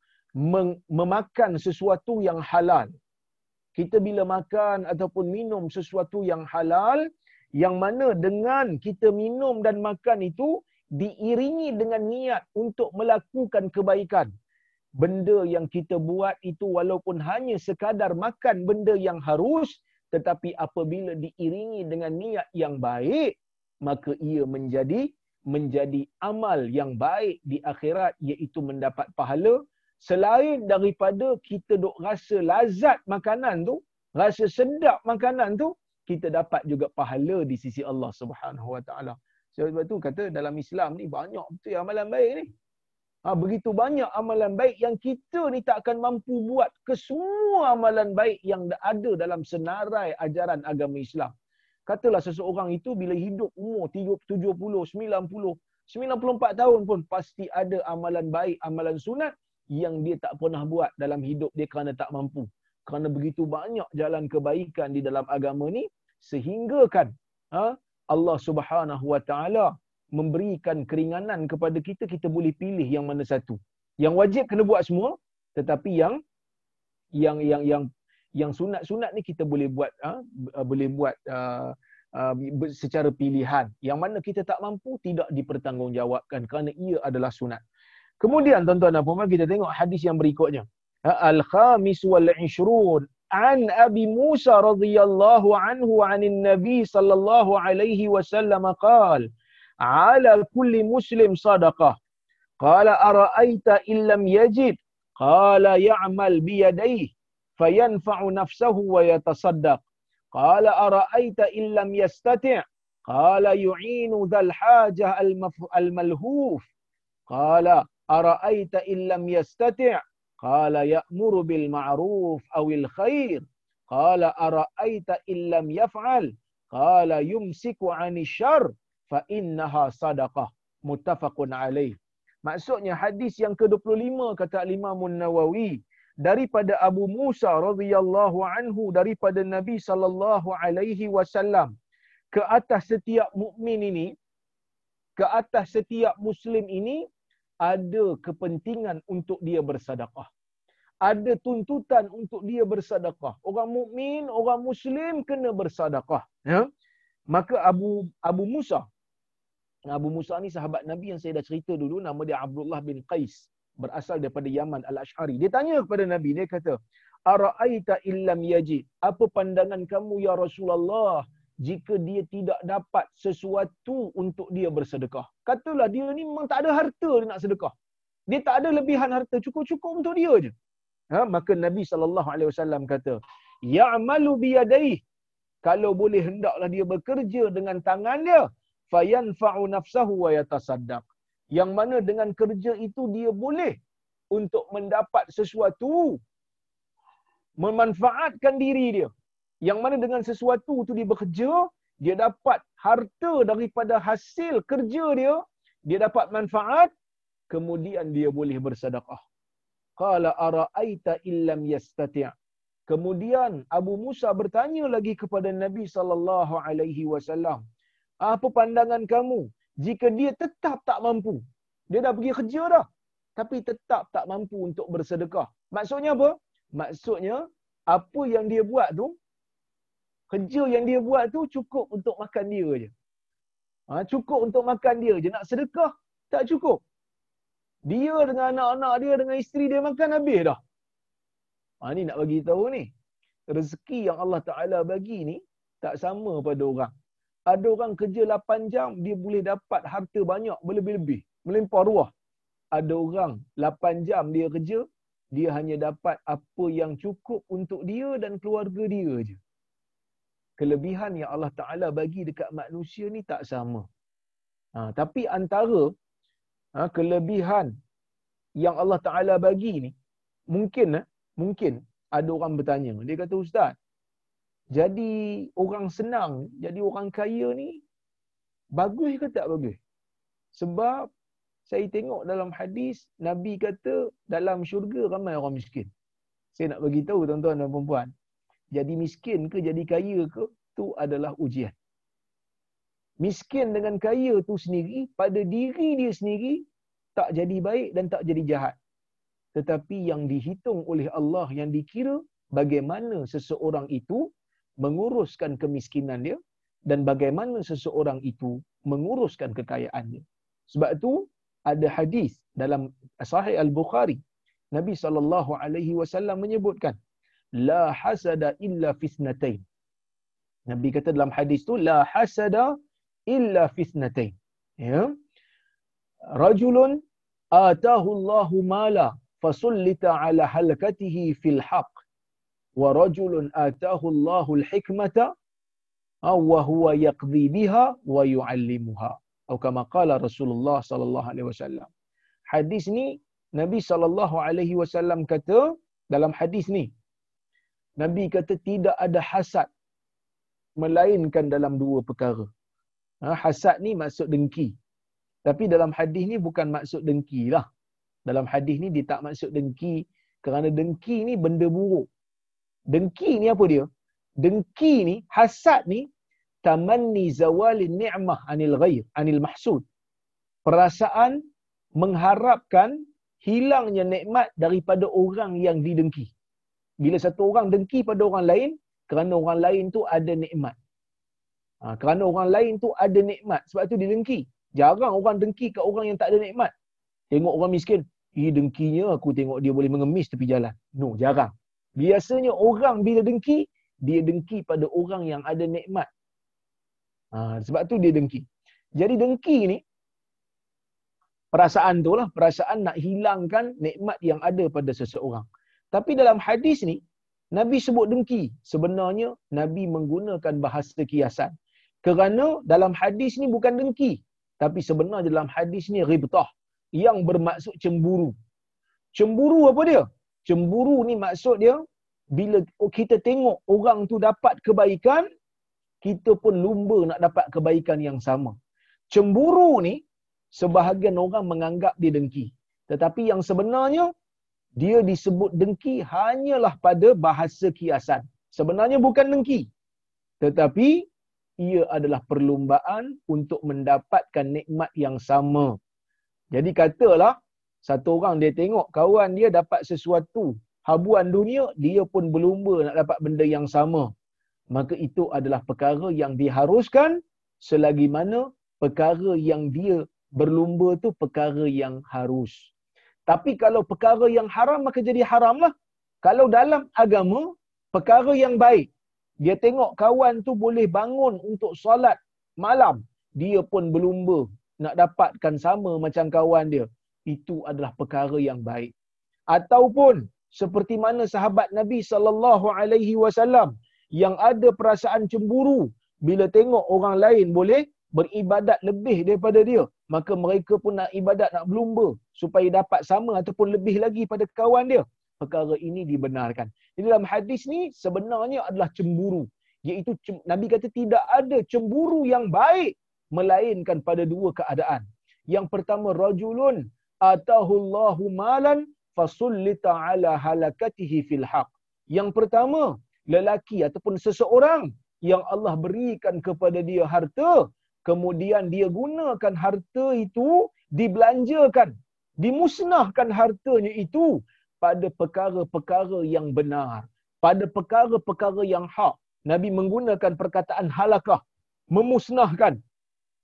memakan sesuatu yang halal. Kita bila makan ataupun minum sesuatu yang halal, yang mana dengan kita minum dan makan itu diiringi dengan niat untuk melakukan kebaikan. Benda yang kita buat itu walaupun hanya sekadar makan benda yang harus tetapi apabila diiringi dengan niat yang baik maka ia menjadi menjadi amal yang baik di akhirat iaitu mendapat pahala selain daripada kita dok rasa lazat makanan tu rasa sedap makanan tu kita dapat juga pahala di sisi Allah Subhanahu Wa Taala. Sebab itu kata dalam Islam ni banyak betul amalan baik ni. Ha, begitu banyak amalan baik yang kita ni tak akan mampu buat ke semua amalan baik yang ada dalam senarai ajaran agama Islam. Katalah seseorang itu bila hidup umur 70, 90, 94 tahun pun pasti ada amalan baik, amalan sunat yang dia tak pernah buat dalam hidup dia kerana tak mampu. Kerana begitu banyak jalan kebaikan di dalam agama ni sehingga kan ha, Allah Subhanahu Wa Taala memberikan keringanan kepada kita kita boleh pilih yang mana satu. Yang wajib kena buat semua tetapi yang yang yang yang yang sunat-sunat ni kita boleh buat ha, boleh buat uh, uh, secara pilihan. Yang mana kita tak mampu tidak dipertanggungjawabkan kerana ia adalah sunat. Kemudian tuan-tuan dan puan kita tengok hadis yang berikutnya. Wal 'ishrun عن أبي موسى رضي الله عنه عن النبي صلى الله عليه وسلم قال على كل مسلم صدقة قال أرأيت إن لم يجد؟ قال يعمل بيديه فينفع نفسه ويتصدق قال أرأيت إن لم يستطع؟ قال يعين ذا الحاجة الملهوف قال أرأيت إن لم يستطع؟ Qala ya'muru bil ma'ruf awil khair. Qala ara'aita illam yaf'al. Qala yumsiku ani syar. Fa innaha sadaqah. Mutafakun alaih. Maksudnya hadis yang ke-25 kata Imamun Nawawi. Daripada Abu Musa radhiyallahu anhu. Daripada Nabi sallallahu alaihi wasallam. Ke atas setiap mukmin ini. Ke atas setiap muslim ini ada kepentingan untuk dia bersedekah. Ada tuntutan untuk dia bersedekah. Orang mukmin, orang muslim kena bersedekah. Ya? Maka Abu Abu Musa Abu Musa ni sahabat Nabi yang saya dah cerita dulu nama dia Abdullah bin Qais berasal daripada Yaman Al-Ash'ari. Dia tanya kepada Nabi dia kata, araaita illam yajid apa pandangan kamu ya Rasulullah jika dia tidak dapat sesuatu untuk dia bersedekah. Katalah dia ni memang tak ada harta dia nak sedekah. Dia tak ada lebihan harta cukup-cukup untuk dia je. Ha maka Nabi wasallam kata ya'malu biyadayhi. Kalau boleh hendaklah dia bekerja dengan tangan dia fayanfa'u nafsahu wa yatasaddaq. Yang mana dengan kerja itu dia boleh untuk mendapat sesuatu memanfaatkan diri dia yang mana dengan sesuatu tu dia bekerja dia dapat harta daripada hasil kerja dia dia dapat manfaat kemudian dia boleh bersedekah. Qala araaita illam yastati' kemudian Abu Musa bertanya lagi kepada Nabi sallallahu alaihi wasallam apa pandangan kamu? Jika dia tetap tak mampu dia dah pergi kerja dah tapi tetap tak mampu untuk bersedekah. Maksudnya apa? Maksudnya apa yang dia buat tu kerja yang dia buat tu cukup untuk makan dia je. Ha, cukup untuk makan dia je. Nak sedekah tak cukup. Dia dengan anak-anak dia dengan isteri dia makan habis dah. Ha, ni nak bagi tahu ni. Rezeki yang Allah Taala bagi ni tak sama pada orang. Ada orang kerja 8 jam dia boleh dapat harta banyak berlebih-lebih melimpah ruah. Ada orang 8 jam dia kerja dia hanya dapat apa yang cukup untuk dia dan keluarga dia je kelebihan yang Allah Taala bagi dekat manusia ni tak sama. Ha, tapi antara ha, kelebihan yang Allah Taala bagi ni mungkin eh, mungkin ada orang bertanya. Dia kata ustaz jadi orang senang jadi orang kaya ni bagus ke tak bagus? Sebab saya tengok dalam hadis nabi kata dalam syurga ramai orang miskin. Saya nak bagi tahu tuan-tuan dan puan-puan jadi miskin ke jadi kaya ke tu adalah ujian miskin dengan kaya tu sendiri pada diri dia sendiri tak jadi baik dan tak jadi jahat tetapi yang dihitung oleh Allah yang dikira bagaimana seseorang itu menguruskan kemiskinan dia dan bagaimana seseorang itu menguruskan kekayaannya. Sebab itu ada hadis dalam Sahih Al-Bukhari Nabi sallallahu alaihi wasallam menyebutkan la hasada illa fisnatain. Nabi kata dalam hadis tu la hasada illa fisnatain. Ya. Rajulun atahu Allahu mala fasullita ala halakatihi fil haqq wa rajulun atahu Allahu al-hikmata wa huwa yaqdi biha wa yu'allimuha atau kama qala Rasulullah sallallahu alaihi wasallam hadis ni Nabi sallallahu alaihi wasallam kata dalam hadis ni Nabi kata tidak ada hasad melainkan dalam dua perkara ha, hasad ni maksud dengki tapi dalam hadis ni bukan maksud dengki lah dalam hadis ni dia tak maksud dengki kerana dengki ni benda buruk Dengki ni apa dia? Dengki ni, hasad ni, tamanni zawali ni'mah anil ghair, anil mahsud. Perasaan mengharapkan hilangnya nikmat daripada orang yang didengki. Bila satu orang dengki pada orang lain, kerana orang lain tu ada nikmat. Ha, kerana orang lain tu ada nikmat. Sebab tu dia dengki. Jarang orang dengki ke orang yang tak ada nikmat. Tengok orang miskin. Eh, dengkinya aku tengok dia boleh mengemis tepi jalan. No, jarang. Biasanya orang bila dengki, dia dengki pada orang yang ada nikmat. Ha, sebab tu dia dengki. Jadi dengki ni, perasaan tu lah, perasaan nak hilangkan nikmat yang ada pada seseorang. Tapi dalam hadis ni, Nabi sebut dengki. Sebenarnya, Nabi menggunakan bahasa kiasan. Kerana dalam hadis ni bukan dengki. Tapi sebenarnya dalam hadis ni ribtah. Yang bermaksud cemburu. Cemburu apa dia? Cemburu ni maksud dia bila kita tengok orang tu dapat kebaikan, kita pun lumba nak dapat kebaikan yang sama. Cemburu ni sebahagian orang menganggap dia dengki. Tetapi yang sebenarnya dia disebut dengki hanyalah pada bahasa kiasan. Sebenarnya bukan dengki. Tetapi ia adalah perlumbaan untuk mendapatkan nikmat yang sama. Jadi katalah satu orang dia tengok kawan dia dapat sesuatu habuan dunia, dia pun berlumba nak dapat benda yang sama. Maka itu adalah perkara yang diharuskan selagi mana perkara yang dia berlumba tu perkara yang harus. Tapi kalau perkara yang haram maka jadi haram lah. Kalau dalam agama, perkara yang baik, dia tengok kawan tu boleh bangun untuk solat malam, dia pun berlumba nak dapatkan sama macam kawan dia. Itu adalah perkara yang baik. Ataupun seperti mana sahabat Nabi sallallahu alaihi wasallam yang ada perasaan cemburu bila tengok orang lain boleh beribadat lebih daripada dia maka mereka pun nak ibadat nak berlumba supaya dapat sama ataupun lebih lagi pada kawan dia. Perkara ini dibenarkan. Jadi dalam hadis ni sebenarnya adalah cemburu. Iaitu nabi kata tidak ada cemburu yang baik melainkan pada dua keadaan. Yang pertama rajulun atahullahu malan fasullita ala halakatihi fil haq. Yang pertama lelaki ataupun seseorang yang Allah berikan kepada dia harta kemudian dia gunakan harta itu dibelanjakan dimusnahkan hartanya itu pada perkara-perkara yang benar pada perkara-perkara yang hak. Nabi menggunakan perkataan halakah memusnahkan.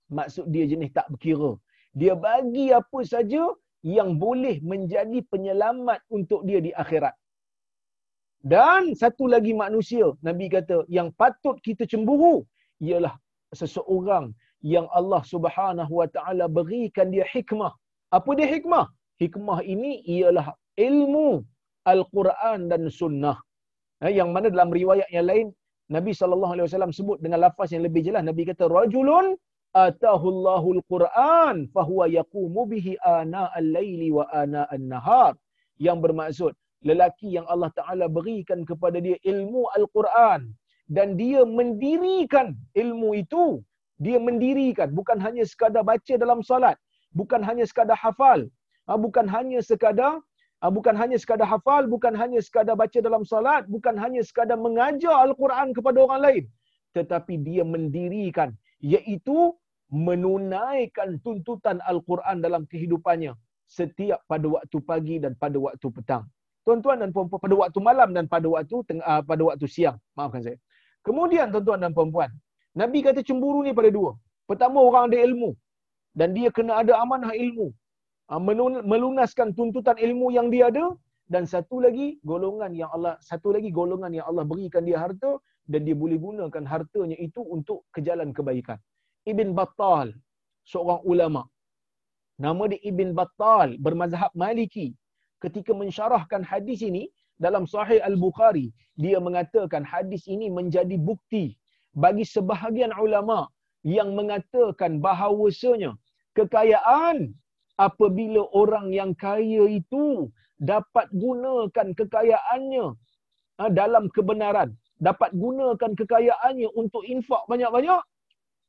Maksud dia jenis tak berkira. Dia bagi apa saja yang boleh menjadi penyelamat untuk dia di akhirat. Dan satu lagi manusia nabi kata yang patut kita cemburu ialah seseorang yang Allah Subhanahu wa taala berikan dia hikmah. Apa dia hikmah? Hikmah ini ialah ilmu Al-Quran dan Sunnah. Eh, yang mana dalam riwayat yang lain Nabi sallallahu alaihi wasallam sebut dengan lafaz yang lebih jelas Nabi kata rajulun atahullahu al-Quran fahuwa yaqumu bihi ana al-laili wa ana an-nahar yang bermaksud lelaki yang Allah Taala berikan kepada dia ilmu Al-Quran dan dia mendirikan ilmu itu dia mendirikan bukan hanya sekadar baca dalam solat bukan hanya sekadar hafal ha, bukan hanya sekadar ha, bukan hanya sekadar hafal bukan hanya sekadar baca dalam solat bukan hanya sekadar mengajar al-Quran kepada orang lain tetapi dia mendirikan iaitu menunaikan tuntutan al-Quran dalam kehidupannya setiap pada waktu pagi dan pada waktu petang. Tuan-tuan dan puan-puan pada waktu malam dan pada waktu tengah, ha, pada waktu siang. Maafkan saya. Kemudian tuan-tuan dan puan-puan Nabi kata cemburu ni pada dua. Pertama orang ada ilmu dan dia kena ada amanah ilmu. Ah, melunaskan tuntutan ilmu yang dia ada dan satu lagi golongan yang Allah satu lagi golongan yang Allah berikan dia harta dan dia boleh gunakan hartanya itu untuk ke jalan kebaikan. Ibn Battal seorang ulama. Nama dia Ibn Battal bermazhab Maliki. Ketika mensyarahkan hadis ini dalam Sahih Al-Bukhari, dia mengatakan hadis ini menjadi bukti bagi sebahagian ulama yang mengatakan bahawasanya kekayaan apabila orang yang kaya itu dapat gunakan kekayaannya ha, dalam kebenaran dapat gunakan kekayaannya untuk infak banyak-banyak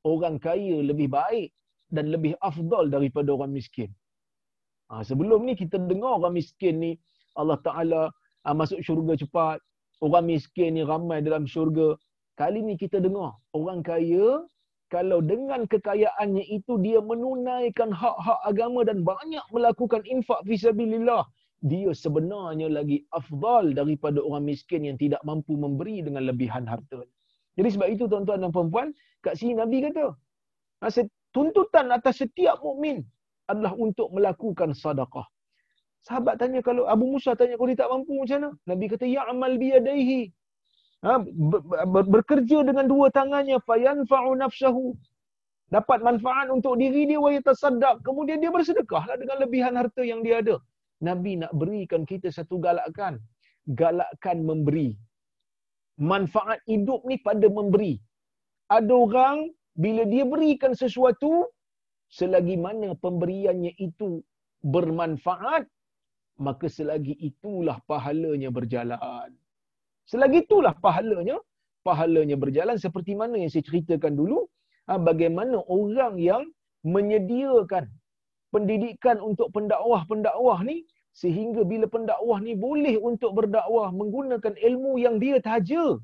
orang kaya lebih baik dan lebih afdal daripada orang miskin. Ha, sebelum ni kita dengar orang miskin ni Allah Ta'ala ha, masuk syurga cepat. Orang miskin ni ramai dalam syurga Kali ni kita dengar orang kaya kalau dengan kekayaannya itu dia menunaikan hak-hak agama dan banyak melakukan infak fisabilillah, dia sebenarnya lagi afdal daripada orang miskin yang tidak mampu memberi dengan lebihan harta. Jadi sebab itu tuan-tuan dan puan-puan, kat sini Nabi kata, tuntutan atas setiap mukmin adalah untuk melakukan sedekah. Sahabat tanya kalau Abu Musa tanya kalau dia tak mampu macam mana? Nabi kata ya amal biyadaihi ha, ber, bekerja dengan dua tangannya. Fayanfa'u nafsahu. Dapat manfaat untuk diri dia wa yatasaddaq kemudian dia bersedekahlah dengan lebihan harta yang dia ada. Nabi nak berikan kita satu galakkan. Galakkan memberi. Manfaat hidup ni pada memberi. Ada orang bila dia berikan sesuatu selagi mana pemberiannya itu bermanfaat maka selagi itulah pahalanya berjalan Selagi itulah pahalanya, pahalanya berjalan seperti mana yang saya ceritakan dulu, ha, bagaimana orang yang menyediakan pendidikan untuk pendakwah-pendakwah ni sehingga bila pendakwah ni boleh untuk berdakwah menggunakan ilmu yang dia taja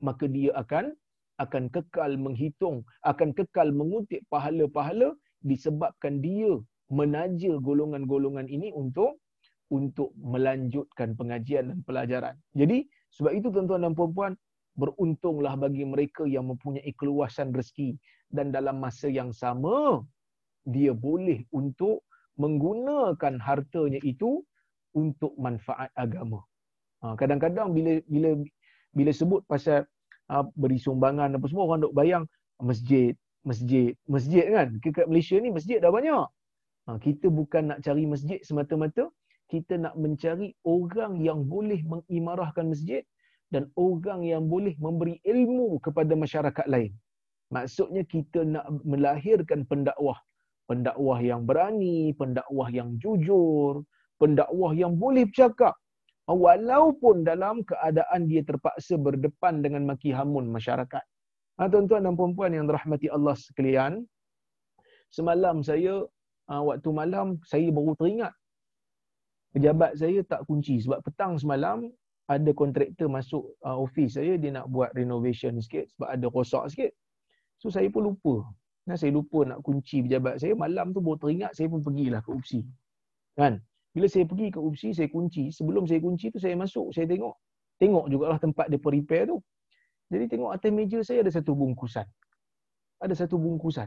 maka dia akan akan kekal menghitung akan kekal mengutip pahala-pahala disebabkan dia menaja golongan-golongan ini untuk untuk melanjutkan pengajian dan pelajaran. Jadi sebab itu tuan-tuan dan puan-puan, beruntunglah bagi mereka yang mempunyai keluasan rezeki dan dalam masa yang sama dia boleh untuk menggunakan hartanya itu untuk manfaat agama. Ha, kadang-kadang bila bila bila sebut pasal ha, beri sumbangan apa semua orang dok bayang masjid, masjid, masjid kan. Kat Malaysia ni masjid dah banyak. Ha, kita bukan nak cari masjid semata-mata, kita nak mencari orang yang boleh mengimarahkan masjid dan orang yang boleh memberi ilmu kepada masyarakat lain. Maksudnya kita nak melahirkan pendakwah. Pendakwah yang berani, pendakwah yang jujur, pendakwah yang boleh bercakap. Walaupun dalam keadaan dia terpaksa berdepan dengan maki hamun masyarakat. Ha, tuan-tuan dan puan yang dirahmati Allah sekalian, semalam saya, ha, waktu malam, saya baru teringat pejabat saya tak kunci sebab petang semalam ada kontraktor masuk uh, office saya dia nak buat renovation sikit sebab ada rosak sikit. So saya pun lupa. Nah, saya lupa nak kunci pejabat saya. Malam tu baru teringat saya pun pergilah ke UPSI. Kan? Bila saya pergi ke UPSI, saya kunci. Sebelum saya kunci tu saya masuk, saya tengok. Tengok jugalah tempat dia repair tu. Jadi tengok atas meja saya ada satu bungkusan. Ada satu bungkusan.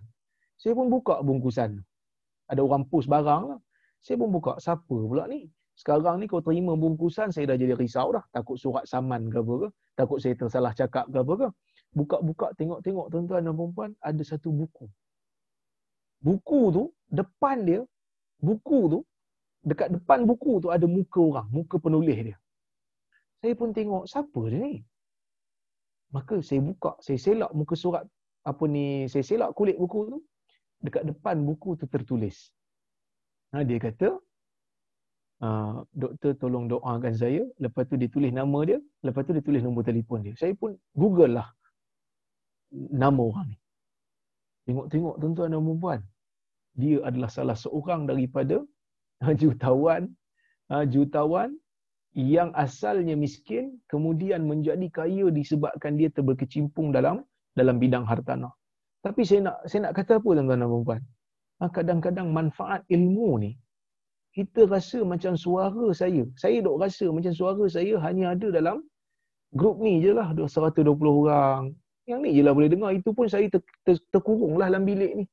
Saya pun buka bungkusan. Ada orang post barang lah. Saya pun buka, siapa pula ni? Sekarang ni kau terima bungkusan, saya dah jadi risau dah. Takut surat saman ke apa ke. Takut saya tersalah cakap ke apa ke. Buka-buka, tengok-tengok tuan-tuan dan perempuan, ada satu buku. Buku tu, depan dia, buku tu, dekat depan buku tu ada muka orang, muka penulis dia. Saya pun tengok, siapa dia ni? Maka saya buka, saya selak muka surat, apa ni, saya selak kulit buku tu. Dekat depan buku tu tertulis. Ha, dia kata, uh, doktor tolong doakan saya. Lepas tu dia tulis nama dia. Lepas tu dia tulis nombor telefon dia. Saya pun google lah nama orang ni. Tengok-tengok tuan-tuan dan puan Dia adalah salah seorang daripada jutawan uh, jutawan yang asalnya miskin kemudian menjadi kaya disebabkan dia terberkecimpung dalam dalam bidang hartanah. Tapi saya nak saya nak kata apa tuan-tuan dan puan Ha, kadang-kadang manfaat ilmu ni kita rasa macam suara saya. Saya dok rasa macam suara saya hanya ada dalam grup ni je lah. 120 orang. Yang ni je lah boleh dengar. Itu pun saya ter, ter, terkurung lah dalam bilik ni.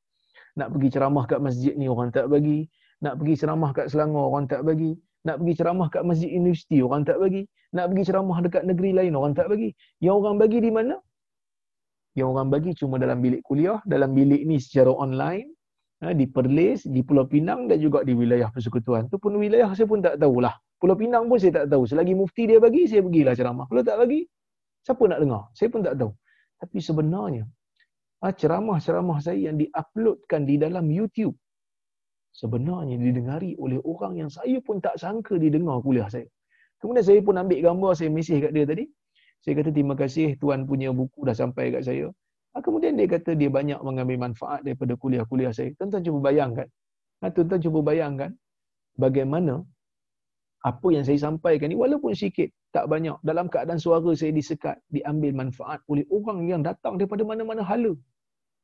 Nak pergi ceramah kat masjid ni orang tak bagi. Nak pergi ceramah kat Selangor orang tak bagi. Nak pergi ceramah kat masjid universiti orang tak bagi. Nak pergi ceramah dekat negeri lain orang tak bagi. Yang orang bagi di mana? Yang orang bagi cuma dalam bilik kuliah. Dalam bilik ni secara online di Perlis, di Pulau Pinang dan juga di wilayah persekutuan. Tu pun wilayah saya pun tak tahulah. Pulau Pinang pun saya tak tahu. Selagi mufti dia bagi, saya pergilah ceramah. Kalau tak bagi, siapa nak dengar? Saya pun tak tahu. Tapi sebenarnya, ha, ceramah-ceramah saya yang diuploadkan di dalam YouTube, sebenarnya didengari oleh orang yang saya pun tak sangka didengar kuliah saya. Kemudian saya pun ambil gambar, saya mesej kat dia tadi. Saya kata, terima kasih Tuan punya buku dah sampai kat saya. Ha, kemudian dia kata dia banyak mengambil manfaat daripada kuliah-kuliah saya. Tuan-tuan cuba bayangkan. Ha, tuan-tuan cuba bayangkan bagaimana apa yang saya sampaikan ni walaupun sikit, tak banyak. Dalam keadaan suara saya disekat, diambil manfaat oleh orang yang datang daripada mana-mana hala.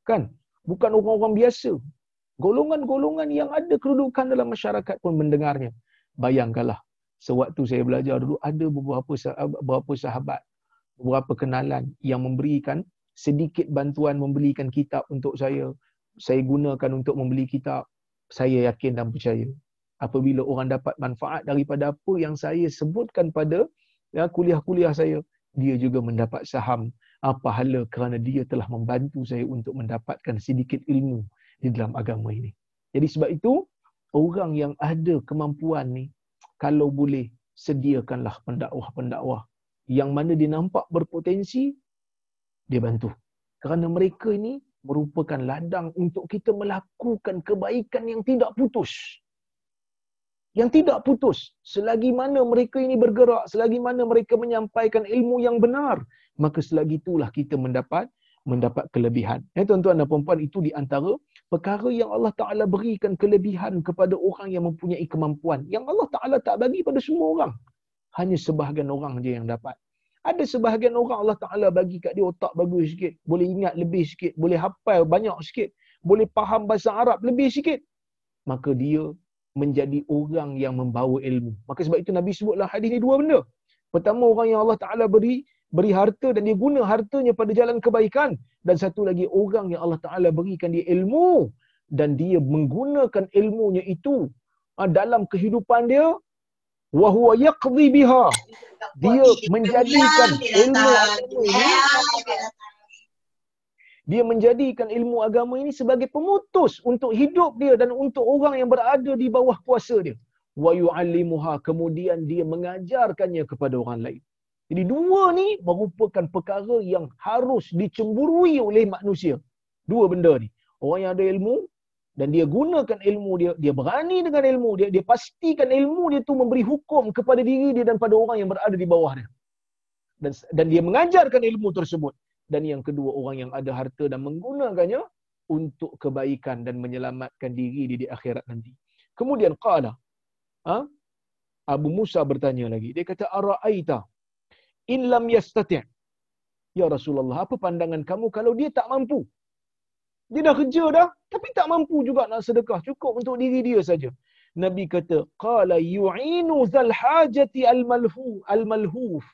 Kan? Bukan orang-orang biasa. Golongan-golongan yang ada kedudukan dalam masyarakat pun mendengarnya. Bayangkanlah, sewaktu saya belajar dulu, ada beberapa sahabat, beberapa kenalan yang memberikan sedikit bantuan membelikan kitab untuk saya. Saya gunakan untuk membeli kitab. Saya yakin dan percaya. Apabila orang dapat manfaat daripada apa yang saya sebutkan pada ya, kuliah-kuliah saya, dia juga mendapat saham apa hala kerana dia telah membantu saya untuk mendapatkan sedikit ilmu di dalam agama ini. Jadi sebab itu, orang yang ada kemampuan ni, kalau boleh, sediakanlah pendakwah-pendakwah yang mana dia nampak berpotensi, dia bantu. Kerana mereka ini merupakan ladang untuk kita melakukan kebaikan yang tidak putus. Yang tidak putus. Selagi mana mereka ini bergerak, selagi mana mereka menyampaikan ilmu yang benar, maka selagi itulah kita mendapat mendapat kelebihan. Ya tuan-tuan dan puan-puan itu di antara perkara yang Allah Taala berikan kelebihan kepada orang yang mempunyai kemampuan yang Allah Taala tak bagi pada semua orang. Hanya sebahagian orang je yang dapat. Ada sebahagian orang Allah Ta'ala bagi kat dia otak bagus sikit. Boleh ingat lebih sikit. Boleh hafal banyak sikit. Boleh faham bahasa Arab lebih sikit. Maka dia menjadi orang yang membawa ilmu. Maka sebab itu Nabi sebutlah hadis ni dua benda. Pertama orang yang Allah Ta'ala beri beri harta dan dia guna hartanya pada jalan kebaikan. Dan satu lagi orang yang Allah Ta'ala berikan dia ilmu. Dan dia menggunakan ilmunya itu ah, dalam kehidupan dia wa huwa yaqdi biha. Dia menjadikan ilmu ini dia menjadikan ilmu agama ini sebagai pemutus untuk hidup dia dan untuk orang yang berada di bawah kuasa dia. Wa yu'allimuha kemudian dia mengajarkannya kepada orang lain. Jadi dua ni merupakan perkara yang harus dicemburui oleh manusia. Dua benda ni. Orang yang ada ilmu dan dia gunakan ilmu dia dia berani dengan ilmu dia dia pastikan ilmu dia tu memberi hukum kepada diri dia dan pada orang yang berada di bawah dia. Dan dan dia mengajarkan ilmu tersebut. Dan yang kedua orang yang ada harta dan menggunakannya untuk kebaikan dan menyelamatkan diri dia di akhirat nanti. Kemudian qala ha? Abu Musa bertanya lagi. Dia kata araaita in lam yastati' ya Rasulullah apa pandangan kamu kalau dia tak mampu dia dah kerja dah tapi tak mampu juga nak sedekah. Cukup untuk diri dia saja. Nabi kata qala yu'inu zal hajati al malhu al malhuf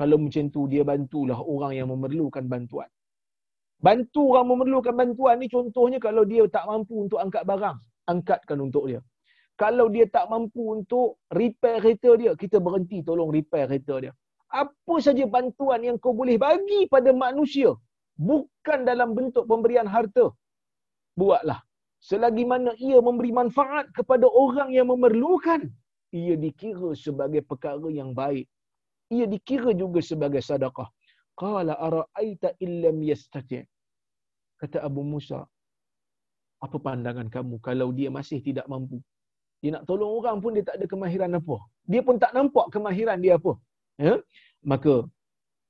kalau macam tu dia bantulah orang yang memerlukan bantuan. Bantu orang memerlukan bantuan ni contohnya kalau dia tak mampu untuk angkat barang angkatkan untuk dia. Kalau dia tak mampu untuk repair kereta dia kita berhenti tolong repair kereta dia. Apa saja bantuan yang kau boleh bagi pada manusia bukan dalam bentuk pemberian harta. Buatlah. Selagi mana ia memberi manfaat kepada orang yang memerlukan ia dikira sebagai perkara yang baik. Ia dikira juga sebagai sedekah. Qala araaita illam yastati? Kata Abu Musa apa pandangan kamu kalau dia masih tidak mampu? Dia nak tolong orang pun dia tak ada kemahiran apa. Dia pun tak nampak kemahiran dia apa. Ya? Maka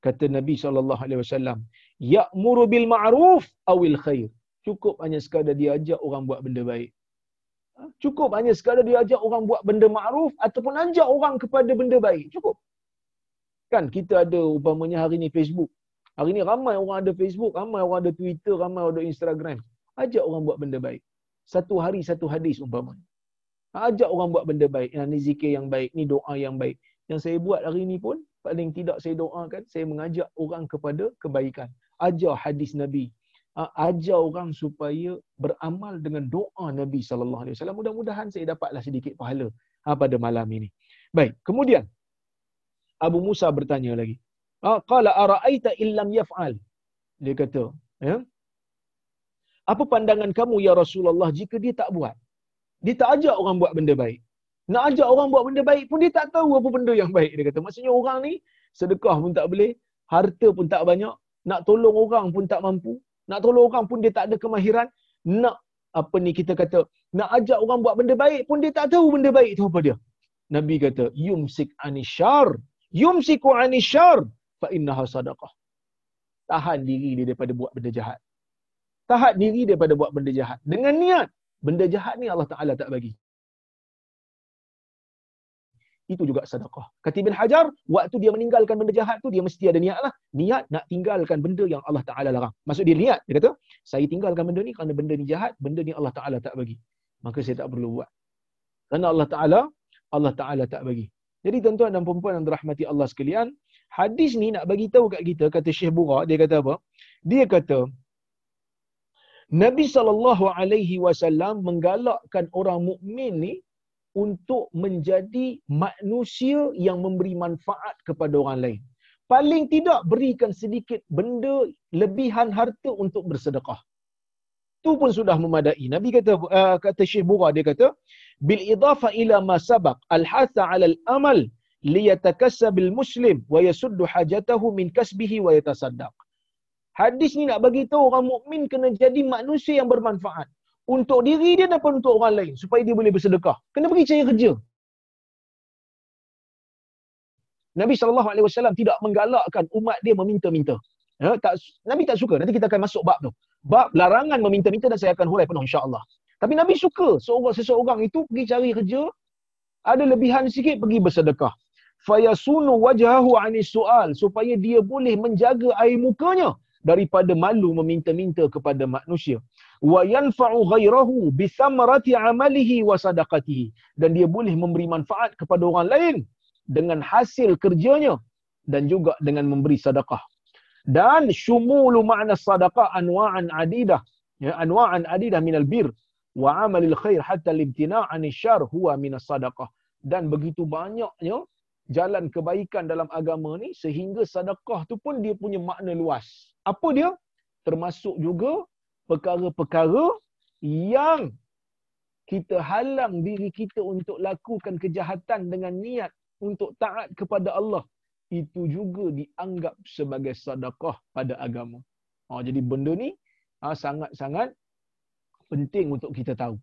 kata Nabi wasallam ya'muru bil ma'ruf awil khair. Cukup hanya sekadar dia ajak orang buat benda baik. Ha? cukup hanya sekadar dia ajak orang buat benda ma'ruf ataupun ajak orang kepada benda baik. Cukup. Kan kita ada umpamanya hari ni Facebook. Hari ni ramai orang ada Facebook ramai orang ada Twitter ramai orang ada Instagram. Ajak orang buat benda baik. Satu hari satu hadis umpamanya. Ajak orang buat benda baik. Yang ni zikir yang baik ni doa yang baik. Yang saya buat hari ni pun paling tidak saya doakan saya mengajak orang kepada kebaikan ajar hadis nabi. Ajar orang supaya beramal dengan doa nabi sallallahu alaihi wasallam. Mudah-mudahan saya dapatlah sedikit pahala ha, pada malam ini. Baik kemudian Abu Musa bertanya lagi. Qala araaita illam yaf'al? Dia kata ya? Apa pandangan kamu ya Rasulullah jika dia tak buat? Dia tak ajak orang buat benda baik. Nak ajak orang buat benda baik pun dia tak tahu apa benda yang baik. Dia kata. Maksudnya orang ni sedekah pun tak boleh, harta pun tak banyak, nak tolong orang pun tak mampu, nak tolong orang pun dia tak ada kemahiran, nak apa ni kita kata, nak ajak orang buat benda baik pun dia tak tahu benda baik tu apa dia. Nabi kata, yumsik anishar, yumsiku anishar, fa innaha sadaqah. Tahan diri dia daripada buat benda jahat. Tahan diri daripada buat benda jahat. Dengan niat, benda jahat ni Allah Ta'ala tak bagi itu juga sedekah. Kata Ibn Hajar, waktu dia meninggalkan benda jahat tu, dia mesti ada niat lah. Niat nak tinggalkan benda yang Allah Ta'ala larang. Maksud dia niat, dia kata, saya tinggalkan benda ni kerana benda ni jahat, benda ni Allah Ta'ala tak bagi. Maka saya tak perlu buat. Kerana Allah Ta'ala, Allah Ta'ala tak bagi. Jadi tuan-tuan dan perempuan yang dirahmati Allah sekalian, hadis ni nak bagi tahu kat kita, kata Syekh Bura, dia kata apa? Dia kata, Nabi SAW menggalakkan orang mukmin ni untuk menjadi manusia yang memberi manfaat kepada orang lain. Paling tidak berikan sedikit benda lebihan harta untuk bersedekah. Itu pun sudah memadai. Nabi kata uh, kata Syekh Bura dia kata bil idafa ila ma sabaq al hatha ala al amal liyatakassab al muslim wa yasuddu hajatahu min kasbihi wa yatasaddaq. Hadis ni nak bagi tahu orang mukmin kena jadi manusia yang bermanfaat untuk diri dia dan untuk orang lain supaya dia boleh bersedekah. Kena pergi cari kerja. Nabi sallallahu alaihi wasallam tidak menggalakkan umat dia meminta-minta. Ya, tak Nabi tak suka. Nanti kita akan masuk bab tu. Bab larangan meminta-minta dan saya akan hurai penuh insya-Allah. Tapi Nabi suka seorang seseorang itu pergi cari kerja, ada lebihan sikit pergi bersedekah. Fayasunu wajhahu anis sual supaya dia boleh menjaga air mukanya daripada malu meminta-minta kepada manusia. Wa yanfa'u ghairahu bi thamarati 'amalihi wa sadaqatihi. Dan dia boleh memberi manfaat kepada orang lain dengan hasil kerjanya dan juga dengan memberi sedekah. Dan syumulu makna sadaqah anwa'an adidah. Ya anwa'an adidah minal bir. Wa 'amalil khair hatta al-imtina' 'anil syar huwa min sadaqah. Dan begitu banyaknya jalan kebaikan dalam agama ni sehingga sedekah tu pun dia punya makna luas. Apa dia? Termasuk juga perkara-perkara yang kita halang diri kita untuk lakukan kejahatan dengan niat untuk taat kepada Allah itu juga dianggap sebagai sedekah pada agama. Ha, jadi benda ni ha, sangat-sangat penting untuk kita tahu.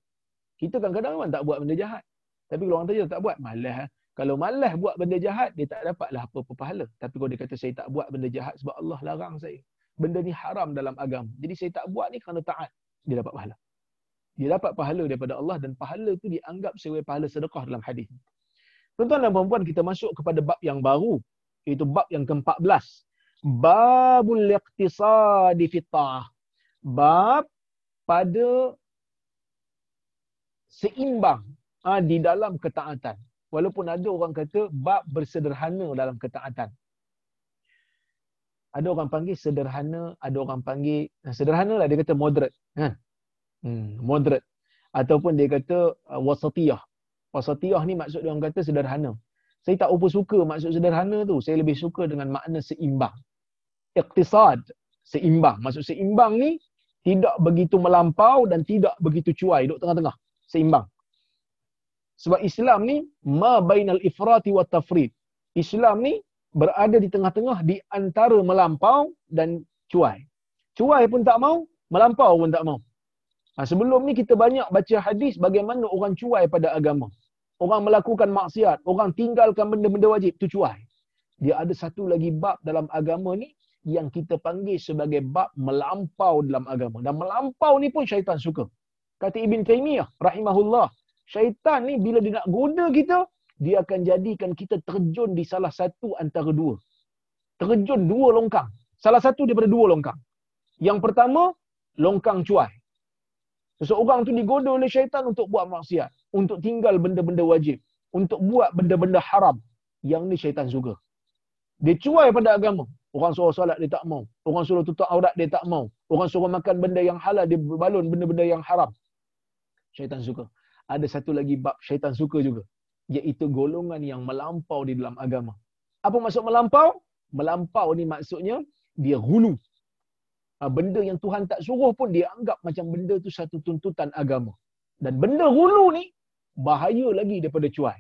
Kita kadang-kadang memang tak buat benda jahat. Tapi kalau orang tanya tak buat, malas. Kalau malas buat benda jahat, dia tak dapatlah apa-apa pahala. Tapi kalau dia kata saya tak buat benda jahat sebab Allah larang saya. Benda ni haram dalam agama. Jadi saya tak buat ni kerana taat. Dia dapat pahala. Dia dapat pahala daripada Allah dan pahala tu dianggap sebagai pahala sedekah dalam hadis. Tuan-tuan dan puan kita masuk kepada bab yang baru. Iaitu bab yang ke-14. Babul iqtisadi fitah. Bab pada seimbang ha, di dalam ketaatan. Walaupun ada orang kata bab bersederhana dalam ketaatan. Ada orang panggil sederhana, ada orang panggil sederhana lah dia kata moderate. Ha? Hmm, moderate. Ataupun dia kata uh, wasatiyah. Wasatiyah ni maksud dia orang kata sederhana. Saya tak apa suka maksud sederhana tu. Saya lebih suka dengan makna seimbang. Iqtisad. Seimbang. Maksud seimbang ni tidak begitu melampau dan tidak begitu cuai. Duduk tengah-tengah. Seimbang. Sebab Islam ni ma bainal ifrati wa tafrid. Islam ni berada di tengah-tengah di antara melampau dan cuai. Cuai pun tak mau, melampau pun tak mau. Ha, sebelum ni kita banyak baca hadis bagaimana orang cuai pada agama. Orang melakukan maksiat, orang tinggalkan benda-benda wajib, tu cuai. Dia ada satu lagi bab dalam agama ni yang kita panggil sebagai bab melampau dalam agama. Dan melampau ni pun syaitan suka. Kata Ibn Taymiyah rahimahullah, syaitan ni bila dia nak goda kita, dia akan jadikan kita terjun di salah satu antara dua. Terjun dua longkang. Salah satu daripada dua longkang. Yang pertama, longkang cuai. Seseorang tu digoda oleh syaitan untuk buat maksiat. Untuk tinggal benda-benda wajib. Untuk buat benda-benda haram. Yang ni syaitan suka. Dia cuai pada agama. Orang suruh solat dia tak mau. Orang suruh tutup aurat dia tak mau. Orang suruh makan benda yang halal dia balun benda-benda yang haram. Syaitan suka ada satu lagi bab syaitan suka juga iaitu golongan yang melampau di dalam agama. Apa maksud melampau? Melampau ni maksudnya dia hulu. Ha, benda yang Tuhan tak suruh pun dia anggap macam benda tu satu tuntutan agama. Dan benda hulu ni bahaya lagi daripada cuai.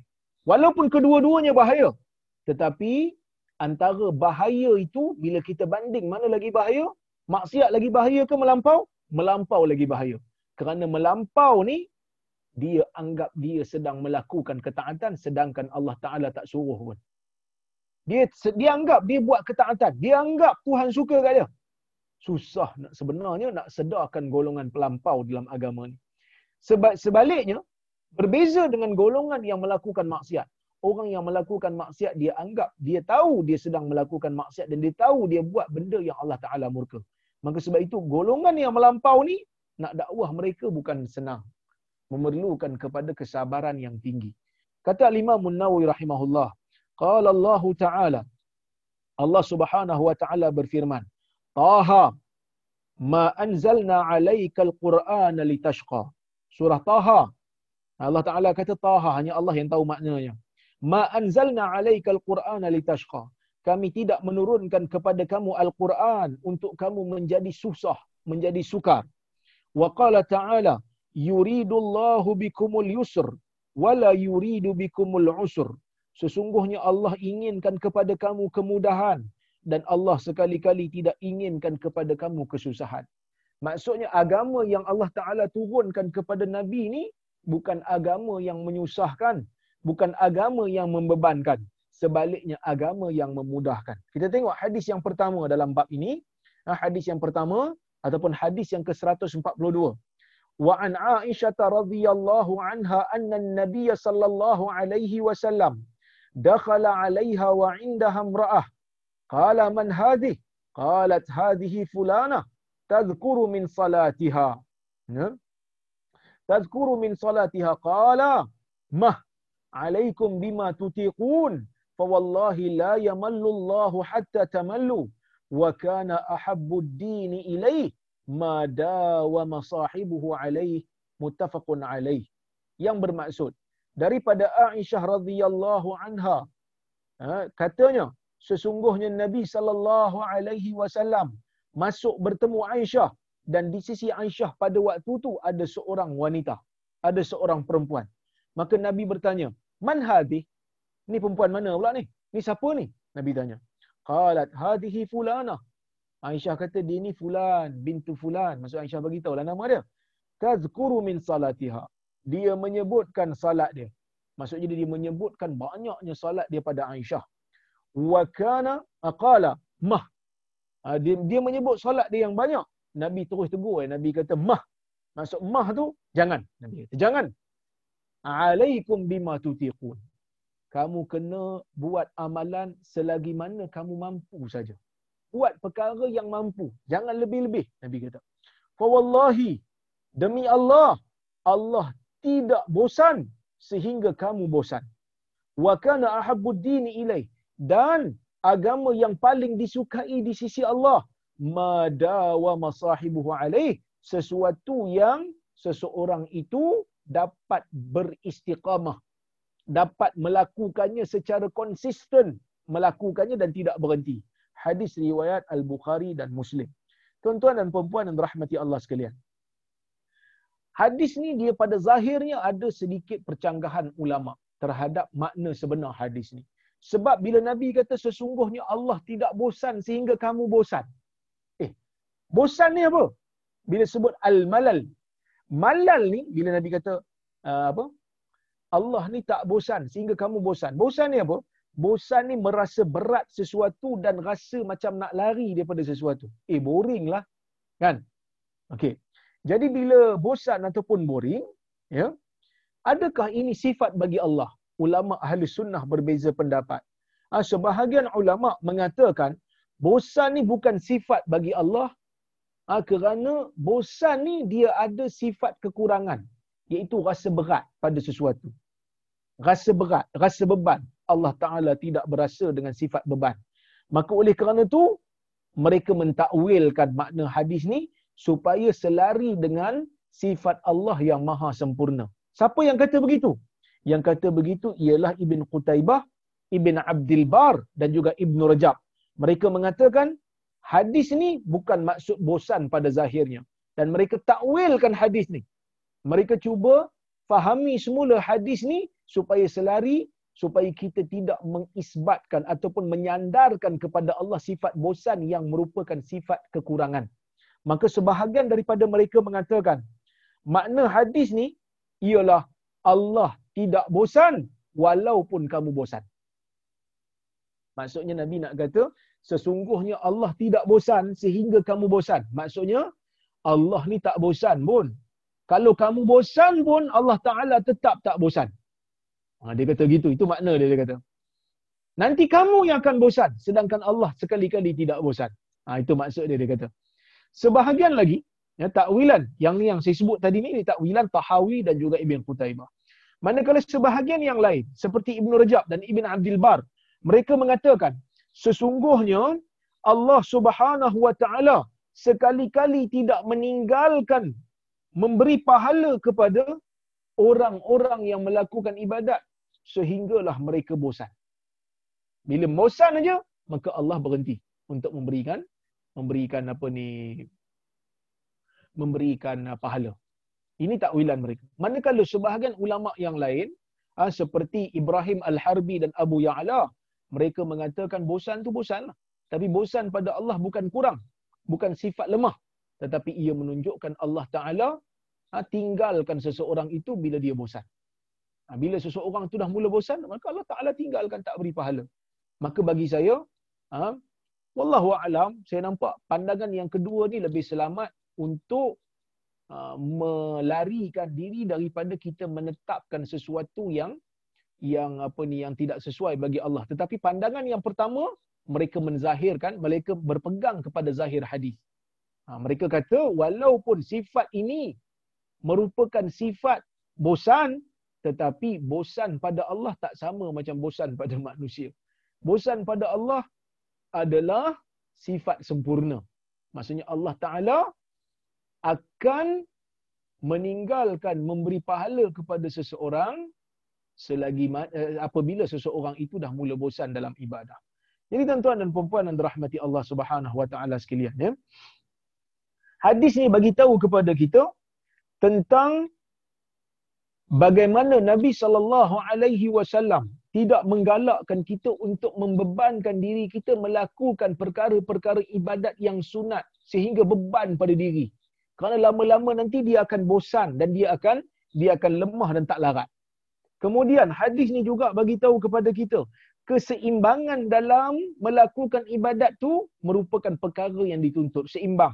Walaupun kedua-duanya bahaya tetapi antara bahaya itu bila kita banding mana lagi bahaya? Maksiat lagi bahaya ke melampau? Melampau lagi bahaya. Kerana melampau ni dia anggap dia sedang melakukan ketaatan sedangkan Allah Taala tak suruh pun. Dia dia anggap dia buat ketaatan. Dia anggap Tuhan suka kat dia. Susah nak sebenarnya nak sedarkan golongan pelampau dalam agama ni. Sebab sebaliknya berbeza dengan golongan yang melakukan maksiat. Orang yang melakukan maksiat dia anggap dia tahu dia sedang melakukan maksiat dan dia tahu dia buat benda yang Allah Taala murka. Maka sebab itu golongan yang melampau ni nak dakwah mereka bukan senang memerlukan kepada kesabaran yang tinggi. Kata Imam Nawawi rahimahullah, qala Allah Ta'ala Allah Subhanahu wa taala berfirman, Taha ma anzalna 'alaika al-Qur'ana litashqa. Surah Taha. Allah Taala kata Taha hanya Allah yang tahu maknanya. Ma anzalna 'alaika al-Qur'ana litashqa. Kami tidak menurunkan kepada kamu Al-Quran untuk kamu menjadi susah, menjadi sukar. Wa qala ta'ala, yuridullahu bikumul yusr wala yuridu bikumul usr. Sesungguhnya Allah inginkan kepada kamu kemudahan dan Allah sekali-kali tidak inginkan kepada kamu kesusahan. Maksudnya agama yang Allah taala turunkan kepada nabi ini bukan agama yang menyusahkan bukan agama yang membebankan. Sebaliknya agama yang memudahkan. Kita tengok hadis yang pertama dalam bab ini. Hadis yang pertama ataupun hadis yang ke-142 وعن عائشة رضي الله عنها أن النبي صلى الله عليه وسلم دخل عليها وعندها امرأة. قال من هذه؟ قالت هذه فلانة تذكر من صلاتها. تذكر من صلاتها. قال ما عليكم بما تطيقون فوالله لا يمل الله حتى تملوا وكان أحب الدين إليه. Ma dawama sahibuhu alaih muttafaqun alaih yang bermaksud daripada Aisyah radhiyallahu anha ha, katanya sesungguhnya Nabi sallallahu alaihi wasallam masuk bertemu Aisyah dan di sisi Aisyah pada waktu itu ada seorang wanita ada seorang perempuan. Maka Nabi bertanya man hadhi ni perempuan mana pula ni? Ni siapa ni? Nabi tanya. Qalat hadhihi fulana Aisyah kata dia ni fulan bintu fulan. Maksud Aisyah bagi tahu lah nama dia. Tazkuru min salatiha. Dia menyebutkan salat dia. Maksudnya dia menyebutkan banyaknya salat dia pada Aisyah. Wa kana aqala mah. Ha, dia, dia menyebut salat dia yang banyak. Nabi terus tegur eh. nabi kata mah. Maksud mah tu jangan. Nabi kata jangan. Alaikum bima tutiqun. Kamu kena buat amalan selagi mana kamu mampu saja buat perkara yang mampu. Jangan lebih-lebih nabi kata. Fa wallahi demi Allah Allah tidak bosan sehingga kamu bosan. Wa kana ahabbud dini ilai. Dan agama yang paling disukai di sisi Allah madawa masahibuhu alaih sesuatu yang seseorang itu dapat beristiqamah dapat melakukannya secara konsisten melakukannya dan tidak berhenti hadis riwayat al-bukhari dan muslim tuan-tuan dan puan-puan yang dirahmati Allah sekalian hadis ni dia pada zahirnya ada sedikit percanggahan ulama terhadap makna sebenar hadis ni sebab bila Nabi kata sesungguhnya Allah tidak bosan sehingga kamu bosan. Eh, bosan ni apa? Bila sebut al-malal. Malal ni bila Nabi kata uh, apa? Allah ni tak bosan sehingga kamu bosan. Bosan ni apa? Bosan ni merasa berat sesuatu dan rasa macam nak lari daripada sesuatu. Eh, boring lah. Kan? Okey. Jadi bila bosan ataupun boring, ya, adakah ini sifat bagi Allah? ulama ahli sunnah berbeza pendapat. Ha, sebahagian ulama mengatakan bosan ni bukan sifat bagi Allah ha, kerana bosan ni dia ada sifat kekurangan iaitu rasa berat pada sesuatu. Rasa berat, rasa beban. Allah Ta'ala tidak berasa dengan sifat beban. Maka oleh kerana itu, mereka mentakwilkan makna hadis ni supaya selari dengan sifat Allah yang maha sempurna. Siapa yang kata begitu? Yang kata begitu ialah Ibn Qutaibah, Ibn Abdul Bar dan juga Ibn Rajab. Mereka mengatakan hadis ni bukan maksud bosan pada zahirnya. Dan mereka takwilkan hadis ni. Mereka cuba fahami semula hadis ni supaya selari supaya kita tidak mengisbatkan ataupun menyandarkan kepada Allah sifat bosan yang merupakan sifat kekurangan. Maka sebahagian daripada mereka mengatakan makna hadis ni ialah Allah tidak bosan walaupun kamu bosan. Maksudnya Nabi nak kata, sesungguhnya Allah tidak bosan sehingga kamu bosan. Maksudnya, Allah ni tak bosan pun. Kalau kamu bosan pun, Allah Ta'ala tetap tak bosan. Ha, dia kata gitu, itu makna dia, dia kata. Nanti kamu yang akan bosan, sedangkan Allah sekali-kali tidak bosan. Ha, itu maksud dia, dia kata. Sebahagian lagi, ya, takwilan, yang yang saya sebut tadi ni, takwilan Tahawi dan juga Ibn Qutaibah. Manakala sebahagian yang lain seperti Ibn Rajab dan Ibn Abdul Bar mereka mengatakan sesungguhnya Allah Subhanahu wa taala sekali-kali tidak meninggalkan memberi pahala kepada orang-orang yang melakukan ibadat sehinggalah mereka bosan. Bila bosan aja maka Allah berhenti untuk memberikan memberikan apa ni memberikan pahala. Ini takwilan mereka. Manakala sebahagian ulama yang lain ha, seperti Ibrahim Al-Harbi dan Abu Ya'la mereka mengatakan bosan tu bosanlah. Tapi bosan pada Allah bukan kurang, bukan sifat lemah, tetapi ia menunjukkan Allah Taala ha, tinggalkan seseorang itu bila dia bosan. Ha, bila seseorang itu dah mula bosan, maka Allah Taala tinggalkan tak beri pahala. Maka bagi saya, ha, wallahu a'lam, saya nampak pandangan yang kedua ni lebih selamat untuk Uh, melarikan diri daripada kita menetapkan sesuatu yang yang apa ni yang tidak sesuai bagi Allah tetapi pandangan yang pertama mereka menzahirkan mereka berpegang kepada zahir hadis ha, mereka kata walaupun sifat ini merupakan sifat bosan tetapi bosan pada Allah tak sama macam bosan pada manusia bosan pada Allah adalah sifat sempurna maksudnya Allah taala akan meninggalkan memberi pahala kepada seseorang selagi uh, apabila seseorang itu dah mula bosan dalam ibadah. Jadi tuan-tuan dan puan-puan yang dirahmati Allah Subhanahu wa taala sekalian ya. Hadis ni bagi tahu kepada kita tentang bagaimana Nabi sallallahu alaihi wasallam tidak menggalakkan kita untuk membebankan diri kita melakukan perkara-perkara ibadat yang sunat sehingga beban pada diri. Kerana lama-lama nanti dia akan bosan dan dia akan dia akan lemah dan tak larat. Kemudian hadis ni juga bagi tahu kepada kita keseimbangan dalam melakukan ibadat tu merupakan perkara yang dituntut seimbang.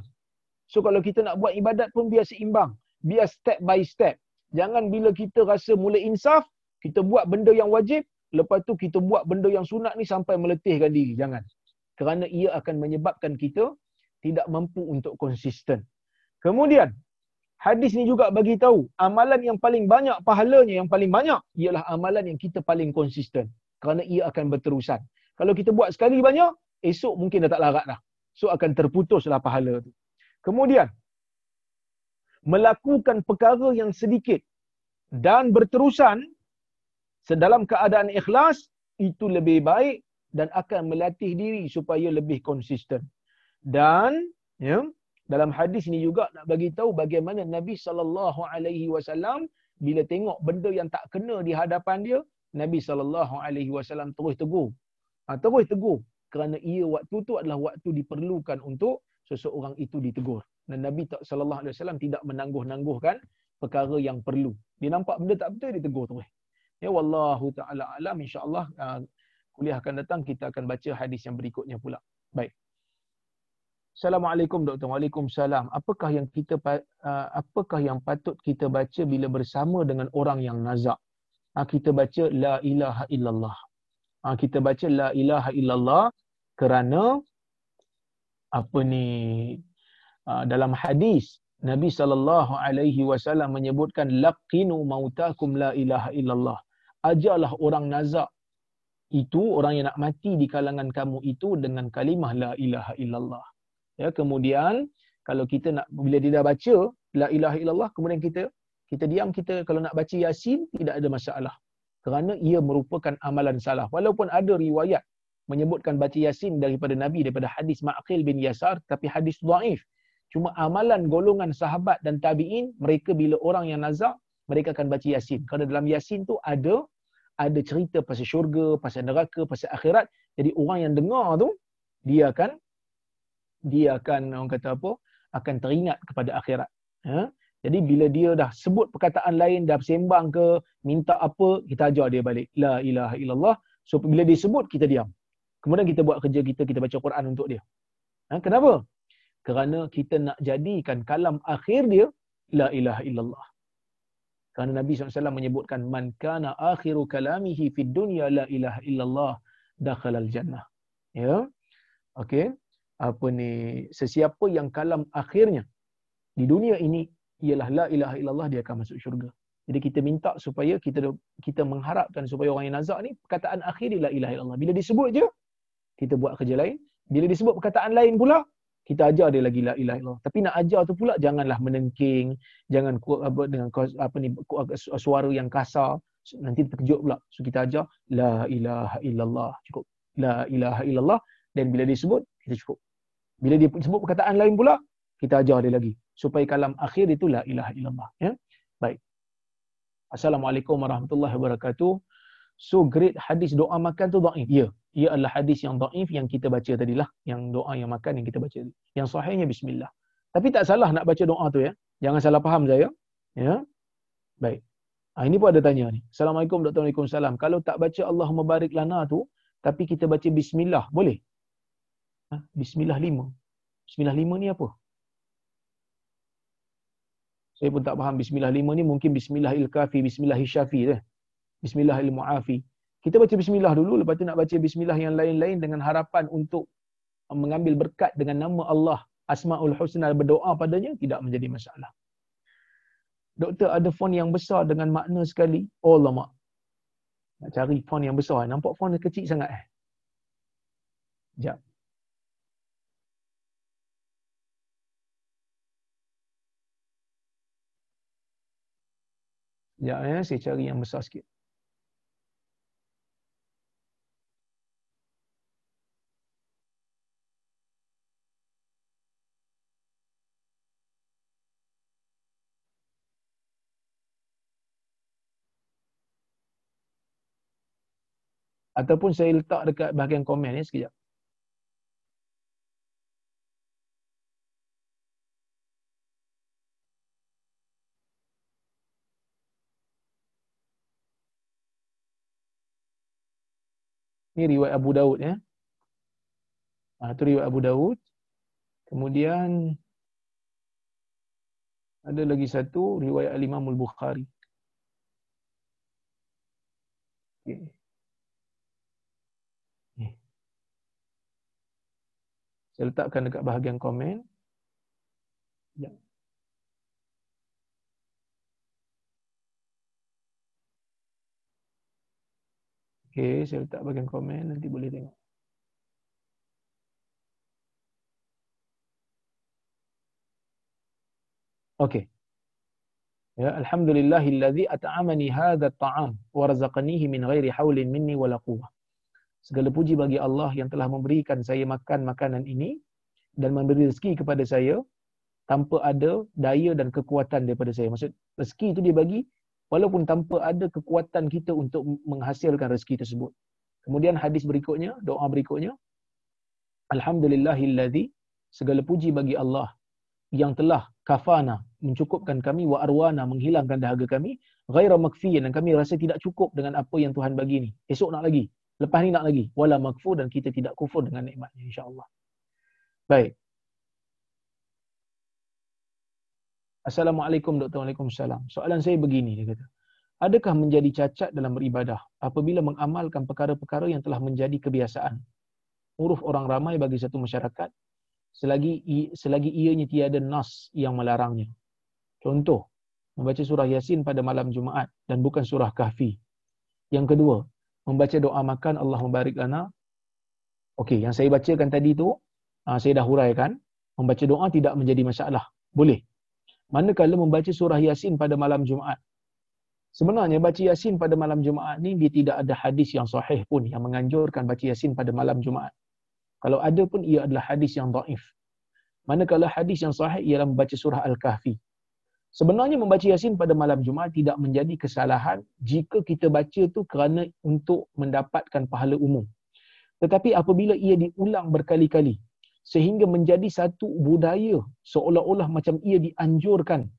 So kalau kita nak buat ibadat pun biar seimbang, biar step by step. Jangan bila kita rasa mula insaf, kita buat benda yang wajib, lepas tu kita buat benda yang sunat ni sampai meletihkan diri. Jangan. Kerana ia akan menyebabkan kita tidak mampu untuk konsisten. Kemudian, hadis ni juga bagi tahu, amalan yang paling banyak pahalanya yang paling banyak ialah amalan yang kita paling konsisten. Kerana ia akan berterusan. Kalau kita buat sekali banyak, esok mungkin dah tak larat dah. So akan terputuslah pahala tu. Kemudian, melakukan perkara yang sedikit dan berterusan sedalam keadaan ikhlas itu lebih baik dan akan melatih diri supaya lebih konsisten. Dan ya, dalam hadis ini juga nak bagi tahu bagaimana Nabi sallallahu alaihi wasallam bila tengok benda yang tak kena di hadapan dia, Nabi sallallahu alaihi wasallam terus tegur. Ha, terus tegur kerana ia waktu tu adalah waktu diperlukan untuk seseorang itu ditegur. Dan Nabi sallallahu alaihi wasallam tidak menangguh-nangguhkan perkara yang perlu. Dia nampak benda tak betul dia tegur terus. Ya wallahu taala alam insya-Allah uh, kuliah akan datang kita akan baca hadis yang berikutnya pula. Baik. Assalamualaikum doktor. Waalaikumsalam. Apakah yang kita uh, apakah yang patut kita baca bila bersama dengan orang yang nazak? Uh, kita baca la ilaha illallah. Uh, kita baca la ilaha illallah kerana apa ni dalam hadis Nabi sallallahu alaihi wasallam menyebutkan laqinu mautakum la ilaha illallah ajarlah orang nazak itu orang yang nak mati di kalangan kamu itu dengan kalimah la ilaha illallah. Ya, kemudian kalau kita nak bila dia dah baca la ilaha illallah kemudian kita kita diam kita kalau nak baca yasin tidak ada masalah. Kerana ia merupakan amalan salah. Walaupun ada riwayat menyebutkan baca yasin daripada nabi daripada hadis Ma'qil bin Yasar tapi hadis dhaif. Cuma amalan golongan sahabat dan tabi'in mereka bila orang yang nazak mereka akan baca yasin. Kerana dalam yasin tu ada ada cerita pasal syurga, pasal neraka, pasal akhirat. Jadi orang yang dengar tu dia akan dia akan orang kata apa? akan teringat kepada akhirat. Ha? Jadi bila dia dah sebut perkataan lain, dah sembang ke, minta apa, kita ajar dia balik. La ilaha illallah. So bila dia sebut, kita diam. Kemudian kita buat kerja kita, kita baca Quran untuk dia. Ha? Kenapa? Kerana kita nak jadikan kalam akhir dia, La ilaha illallah. Kerana Nabi SAW menyebutkan man kana akhiru kalamihi fid dunya la ilaha illallah dakhala al jannah. Ya. Okey. Apa ni sesiapa yang kalam akhirnya di dunia ini ialah la ilaha illallah dia akan masuk syurga. Jadi kita minta supaya kita kita mengharapkan supaya orang yang nazak ni perkataan akhir dia la ilaha illallah. Bila disebut je kita buat kerja lain. Bila disebut perkataan lain pula kita ajar dia lagi la ilaha illallah. Tapi nak ajar tu pula janganlah menengking, jangan apa dengan apa ni suara yang kasar, nanti terkejut pula. So kita ajar la ilaha illallah. Cukup. La ilaha illallah dan bila disebut kita cukup. Bila dia sebut perkataan lain pula, kita ajar dia lagi supaya kalam akhir itu la ilaha illallah ya. Baik. Assalamualaikum warahmatullahi wabarakatuh. So great hadis doa makan tu dhaif. Ya, ia adalah hadis yang dhaif yang kita baca tadilah, yang doa yang makan yang kita baca. Yang sahihnya bismillah. Tapi tak salah nak baca doa tu ya. Jangan salah faham saya. Ya. Baik. Ha, ini pun ada tanya ni. Assalamualaikum Dr. Waalaikumsalam. Kalau tak baca Allahumma barik lana tu, tapi kita baca bismillah, boleh? Ha? Bismillah lima. Bismillah lima ni apa? Saya pun tak faham bismillah lima ni mungkin bismillah il-kafi, bismillah il-syafi. Eh? Bismillah il-mu'afi. Kita baca bismillah dulu, lepas tu nak baca bismillah yang lain-lain dengan harapan untuk mengambil berkat dengan nama Allah, Asma'ul Husna berdoa padanya, tidak menjadi masalah. Doktor ada font yang besar dengan makna sekali. Oh lama. Nak cari font yang besar. Nampak font kecil sangat eh. Sekejap. Ya, eh, saya cari yang besar sikit. Ataupun saya letak dekat bahagian komen ya sekejap. Ini riwayat Abu Daud ya. Ah itu riwayat Abu Daud. Kemudian ada lagi satu riwayat Al-Imam Al-Bukhari. Okay. Saya letakkan dekat bahagian komen. Ya. Okey, saya letak bahagian komen nanti boleh tengok. Okey. Ya, alhamdulillahillazi at'amani hadha at-ta'am wa razaqanihi min ghairi haulin minni wala quwwah. Segala puji bagi Allah yang telah memberikan saya makan makanan ini dan memberi rezeki kepada saya tanpa ada daya dan kekuatan daripada saya. Maksud rezeki itu dia bagi walaupun tanpa ada kekuatan kita untuk menghasilkan rezeki tersebut. Kemudian hadis berikutnya, doa berikutnya, Alhamdulillahillazi segala puji bagi Allah yang telah kafana mencukupkan kami wa arwana menghilangkan dahaga kami ghaira makfiyan dan kami rasa tidak cukup dengan apa yang Tuhan bagi ni esok nak lagi lepas ni nak lagi wala makfur dan kita tidak kufur dengan nikmatnya insyaallah baik Assalamualaikum Dr. Waalaikumsalam. Soalan saya begini, dia kata. Adakah menjadi cacat dalam beribadah apabila mengamalkan perkara-perkara yang telah menjadi kebiasaan? Uruf orang ramai bagi satu masyarakat selagi selagi ianya tiada nas yang melarangnya. Contoh, membaca surah Yasin pada malam Jumaat dan bukan surah Kahfi. Yang kedua, membaca doa makan Allah membarik lana. Okey, yang saya bacakan tadi tu, ah, saya dah huraikan, membaca doa tidak menjadi masalah. Boleh. Manakala membaca surah Yasin pada malam Jumaat. Sebenarnya baca Yasin pada malam Jumaat ni dia tidak ada hadis yang sahih pun yang menganjurkan baca Yasin pada malam Jumaat. Kalau ada pun ia adalah hadis yang daif. Manakala hadis yang sahih ialah membaca surah Al-Kahfi. Sebenarnya membaca Yasin pada malam Jumaat tidak menjadi kesalahan jika kita baca tu kerana untuk mendapatkan pahala umum. Tetapi apabila ia diulang berkali-kali sehingga menjadi satu budaya seolah-olah macam ia dianjurkan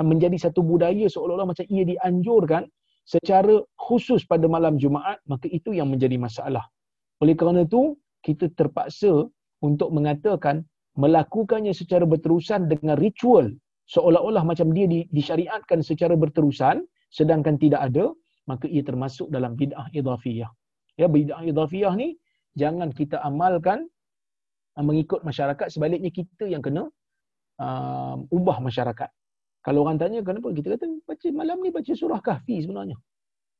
ah, menjadi satu budaya seolah-olah macam ia dianjurkan secara khusus pada malam Jumaat maka itu yang menjadi masalah. Oleh kerana itu kita terpaksa untuk mengatakan melakukannya secara berterusan dengan ritual seolah-olah macam dia disyariatkan secara berterusan sedangkan tidak ada maka ia termasuk dalam bid'ah idhafiyah. Ya bid'ah idhafiyah ni jangan kita amalkan uh, mengikut masyarakat sebaliknya kita yang kena uh, ubah masyarakat. Kalau orang tanya kenapa kita kata baca malam ni baca surah kahfi sebenarnya.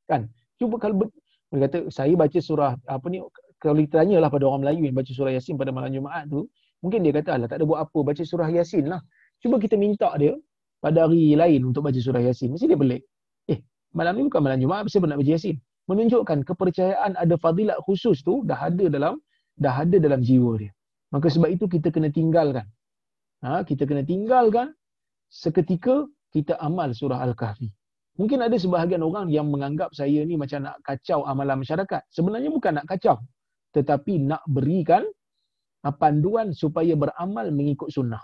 Kan? Cuba kalau dia kata saya baca surah apa ni kalau ditanya lah pada orang Melayu yang baca surah Yasin pada malam Jumaat tu, mungkin dia kata alah tak ada buat apa baca surah Yasin lah. Cuba kita minta dia pada hari lain untuk baca surah Yasin. Mesti dia pelik. Eh, malam ni bukan malam Jumaat, mesti nak baca Yasin. Menunjukkan kepercayaan ada fadilat khusus tu dah ada dalam dah ada dalam jiwa dia. Maka sebab itu kita kena tinggalkan. Ha, kita kena tinggalkan seketika kita amal surah Al-Kahfi. Mungkin ada sebahagian orang yang menganggap saya ni macam nak kacau amalan masyarakat. Sebenarnya bukan nak kacau tetapi nak berikan uh, panduan supaya beramal mengikut sunnah.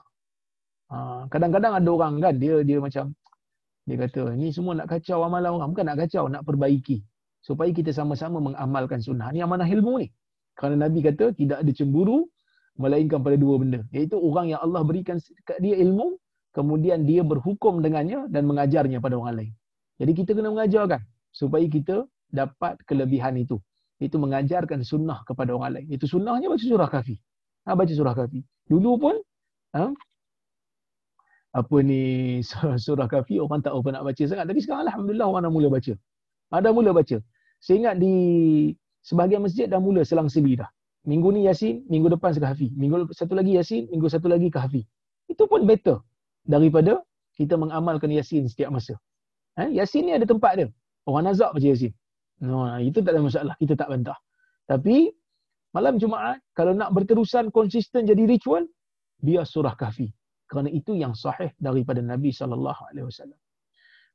Uh, kadang-kadang ada orang kan dia dia macam dia kata ni semua nak kacau amalan orang bukan nak kacau nak perbaiki supaya kita sama-sama mengamalkan sunnah. Ni amanah ilmu ni. Kerana Nabi kata tidak ada cemburu melainkan pada dua benda iaitu orang yang Allah berikan kat dia ilmu kemudian dia berhukum dengannya dan mengajarnya pada orang lain. Jadi kita kena mengajarkan supaya kita dapat kelebihan itu itu mengajarkan sunnah kepada orang lain. Itu sunnahnya baca surah kafi. Ha, baca surah kafi. Dulu pun ha, apa ni surah kafi orang tak apa nak baca sangat. Tapi sekarang Alhamdulillah orang dah mula baca. Dah mula baca. Saya ingat di sebahagian masjid dah mula selang seli dah. Minggu ni Yasin, minggu depan Kahfi. Minggu satu lagi Yasin, minggu satu lagi Kahfi. Itu pun better daripada kita mengamalkan Yasin setiap masa. Ha? Yasin ni ada tempat dia. Orang nazak baca Yasin. No, itu tak ada masalah. Kita tak bantah. Tapi malam Jumaat kalau nak berterusan konsisten jadi ritual, biar surah kahfi. Kerana itu yang sahih daripada Nabi sallallahu alaihi wasallam.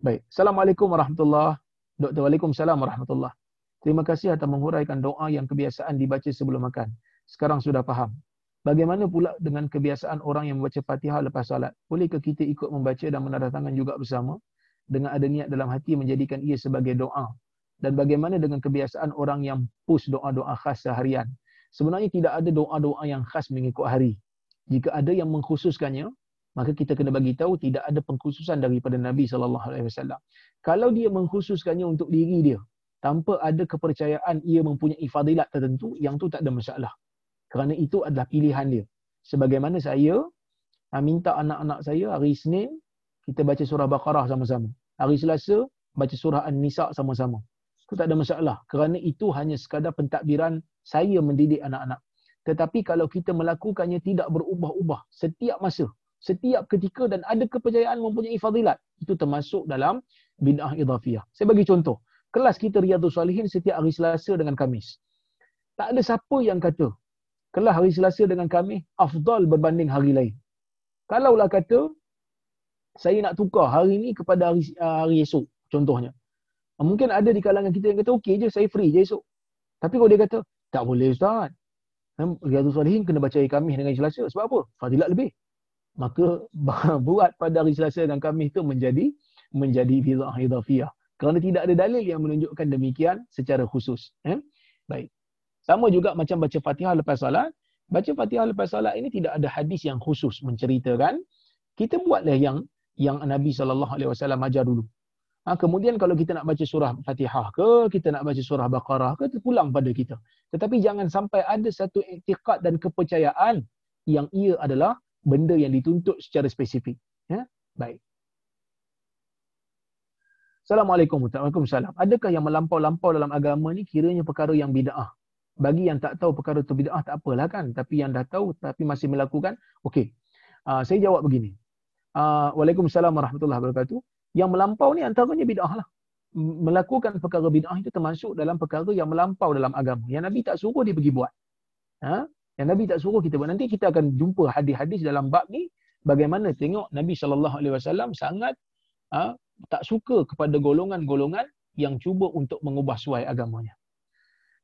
Baik. Assalamualaikum warahmatullahi Dr. Waalaikumsalam warahmatullahi Terima kasih atas menguraikan doa yang kebiasaan dibaca sebelum makan. Sekarang sudah faham. Bagaimana pula dengan kebiasaan orang yang membaca Fatihah lepas salat? Bolehkah kita ikut membaca dan menandatangan juga bersama dengan ada niat dalam hati menjadikan ia sebagai doa? Dan bagaimana dengan kebiasaan orang yang push doa-doa khas seharian? Sebenarnya tidak ada doa-doa yang khas mengikut hari. Jika ada yang mengkhususkannya, maka kita kena bagi tahu tidak ada pengkhususan daripada Nabi sallallahu alaihi wasallam. Kalau dia mengkhususkannya untuk diri dia tanpa ada kepercayaan ia mempunyai fadilat tertentu, yang tu tak ada masalah. Kerana itu adalah pilihan dia. Sebagaimana saya ah, minta anak-anak saya hari Isnin kita baca surah Baqarah sama-sama. Hari Selasa baca surah An-Nisa sama-sama. Itu tak ada masalah. Kerana itu hanya sekadar pentadbiran saya mendidik anak-anak. Tetapi kalau kita melakukannya tidak berubah-ubah setiap masa, setiap ketika dan ada kepercayaan mempunyai fadilat, itu termasuk dalam bid'ah idhafiyah. Saya bagi contoh. Kelas kita Riyadhus Salihin setiap hari Selasa dengan Kamis. Tak ada siapa yang kata kelas hari Selasa dengan Kamis afdal berbanding hari lain. Kalaulah kata saya nak tukar hari ini kepada hari, hari esok contohnya. Mungkin ada di kalangan kita yang kata okey je saya free je esok. Tapi kalau dia kata tak boleh ustaz. Riyadhus Salihin kena baca hari Khamis dengan Selasa. Sebab apa? Fadilat lebih. Maka buat pada hari Selasa dan Khamis itu menjadi menjadi bid'ah idhafiyah. Kerana tidak ada dalil yang menunjukkan demikian secara khusus. Eh? Baik. Sama juga macam baca Fatihah lepas salat. Baca Fatihah lepas salat ini tidak ada hadis yang khusus menceritakan. Kita buatlah yang yang Nabi SAW ajar dulu. Ha, kemudian kalau kita nak baca surah Fatihah ke, kita nak baca surah Baqarah ke, terpulang pada kita. Tetapi jangan sampai ada satu iktiqat dan kepercayaan yang ia adalah benda yang dituntut secara spesifik. Ya? Baik. Assalamualaikum warahmatullahi Adakah yang melampau-lampau dalam agama ni kiranya perkara yang bid'ah? Bagi yang tak tahu perkara tu bid'ah tak apalah kan. Tapi yang dah tahu tapi masih melakukan, okey. Uh, saya jawab begini. Uh, Waalaikumsalam warahmatullahi wabarakatuh yang melampau ni antaranya bid'ah lah. Melakukan perkara bid'ah itu termasuk dalam perkara yang melampau dalam agama. Yang Nabi tak suruh dia pergi buat. Ha? Yang Nabi tak suruh kita buat. Nanti kita akan jumpa hadis-hadis dalam bab ni. Bagaimana tengok Nabi SAW sangat ha, tak suka kepada golongan-golongan yang cuba untuk mengubah suai agamanya.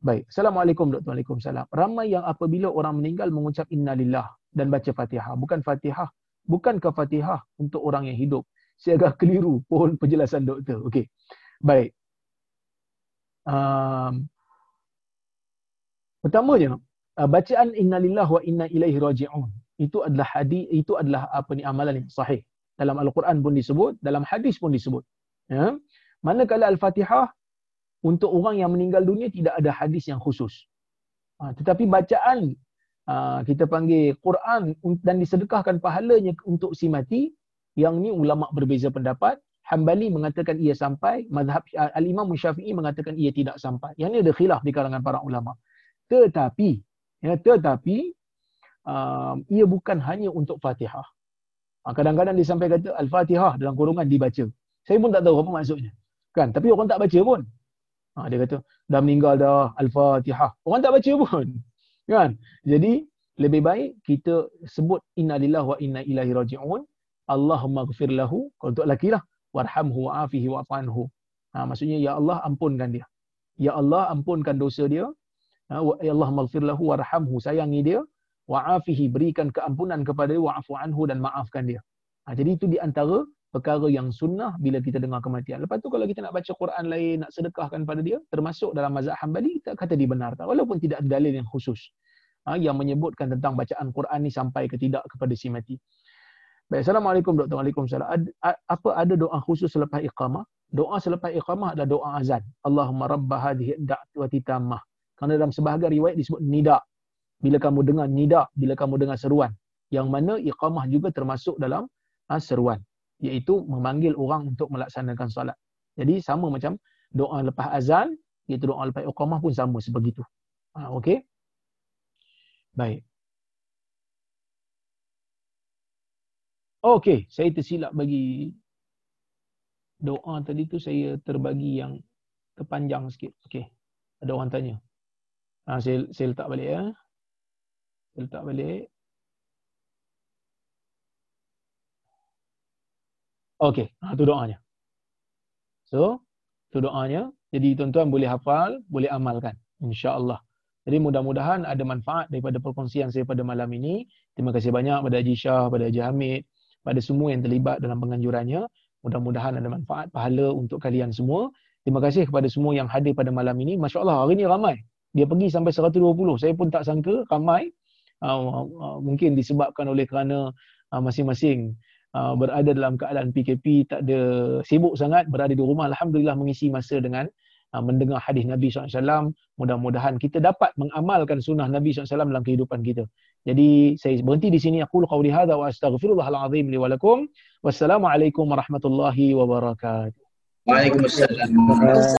Baik. Assalamualaikum Dr. Waalaikumsalam. Ramai yang apabila orang meninggal mengucap innalillah dan baca fatihah. Bukan fatihah. Bukan ke fatihah untuk orang yang hidup saya agak keliru pun penjelasan doktor. Okey. Baik. Um, pertamanya, bacaan innalillah wa inna ilaihi raji'un. Itu adalah hadis, itu adalah apa ni amalan yang sahih. Dalam Al-Quran pun disebut, dalam hadis pun disebut. Ya. Manakala Al-Fatihah untuk orang yang meninggal dunia tidak ada hadis yang khusus. Ha, tetapi bacaan uh, kita panggil Quran dan disedekahkan pahalanya untuk si mati yang ni ulama berbeza pendapat. Hambali mengatakan ia sampai, mazhab al-Imam Syafi'i mengatakan ia tidak sampai. Yang ni ada khilaf di kalangan para ulama. Tetapi, ya, tetapi um, ia bukan hanya untuk Fatihah. Ha, kadang-kadang dia sampai kata Al-Fatihah dalam kurungan dibaca. Saya pun tak tahu apa maksudnya. Kan? Tapi orang tak baca pun. Ha, dia kata, dah meninggal dah Al-Fatihah. Orang tak baca pun. Kan? Jadi, lebih baik kita sebut inna lillah wa inna ilahi raji'un Allahumma gfir lahu, kalau untuk lelaki lah, warhamhu wa'afihi wa'afanhu. Ha, maksudnya, Ya Allah ampunkan dia. Ya Allah ampunkan dosa dia. Ha, ya Allah maghfir lahu warhamhu, sayangi dia. Wa'afihi, berikan keampunan kepada dia, wa'afu anhu dan maafkan dia. Ha, jadi itu di antara perkara yang sunnah bila kita dengar kematian. Lepas tu kalau kita nak baca Quran lain, nak sedekahkan pada dia, termasuk dalam mazhab Hanbali, kita kata dibenarkan. Walaupun tidak ada dalil yang khusus ha, yang menyebutkan tentang bacaan Quran ni sampai ke tidak kepada si mati. Baik, Assalamualaikum Dr. Waalaikumsalam. Ad, apa ada doa khusus selepas iqamah? Doa selepas iqamah adalah doa azan. Allahumma rabba hadhihi da'wati tammah. Kerana dalam sebahagian riwayat disebut nida. Bila kamu dengar nida, bila kamu dengar seruan. Yang mana iqamah juga termasuk dalam ha, seruan. Iaitu memanggil orang untuk melaksanakan solat. Jadi sama macam doa lepas azan, iaitu doa lepas iqamah pun sama sebegitu. Ha, Okey? Baik. Okey, saya tersilap bagi doa tadi tu saya terbagi yang terpanjang sikit. Okey. Ada orang tanya. Ha, saya, saya letak balik ya. Saya letak balik. Okey, ha, tu doanya. So, tu doanya. Jadi tuan-tuan boleh hafal, boleh amalkan. InsyaAllah. Jadi mudah-mudahan ada manfaat daripada perkongsian saya pada malam ini. Terima kasih banyak pada Haji Shah, pada Haji Hamid, pada semua yang terlibat dalam penganjurannya. Mudah-mudahan ada manfaat pahala untuk kalian semua. Terima kasih kepada semua yang hadir pada malam ini. Masya Allah, hari ini ramai. Dia pergi sampai 120. Saya pun tak sangka ramai. Uh, uh, mungkin disebabkan oleh kerana uh, masing-masing uh, berada dalam keadaan PKP, tak ada sibuk sangat, berada di rumah. Alhamdulillah mengisi masa dengan uh, mendengar hadis Nabi SAW. Mudah-mudahan kita dapat mengamalkan sunnah Nabi SAW dalam kehidupan kita. Jadi saya berhenti di sini. Aku qawli hadha wa astaghfirullahaladzim li. Wassalamualaikum warahmatullahi wabarakatuh. Waalaikumsalam.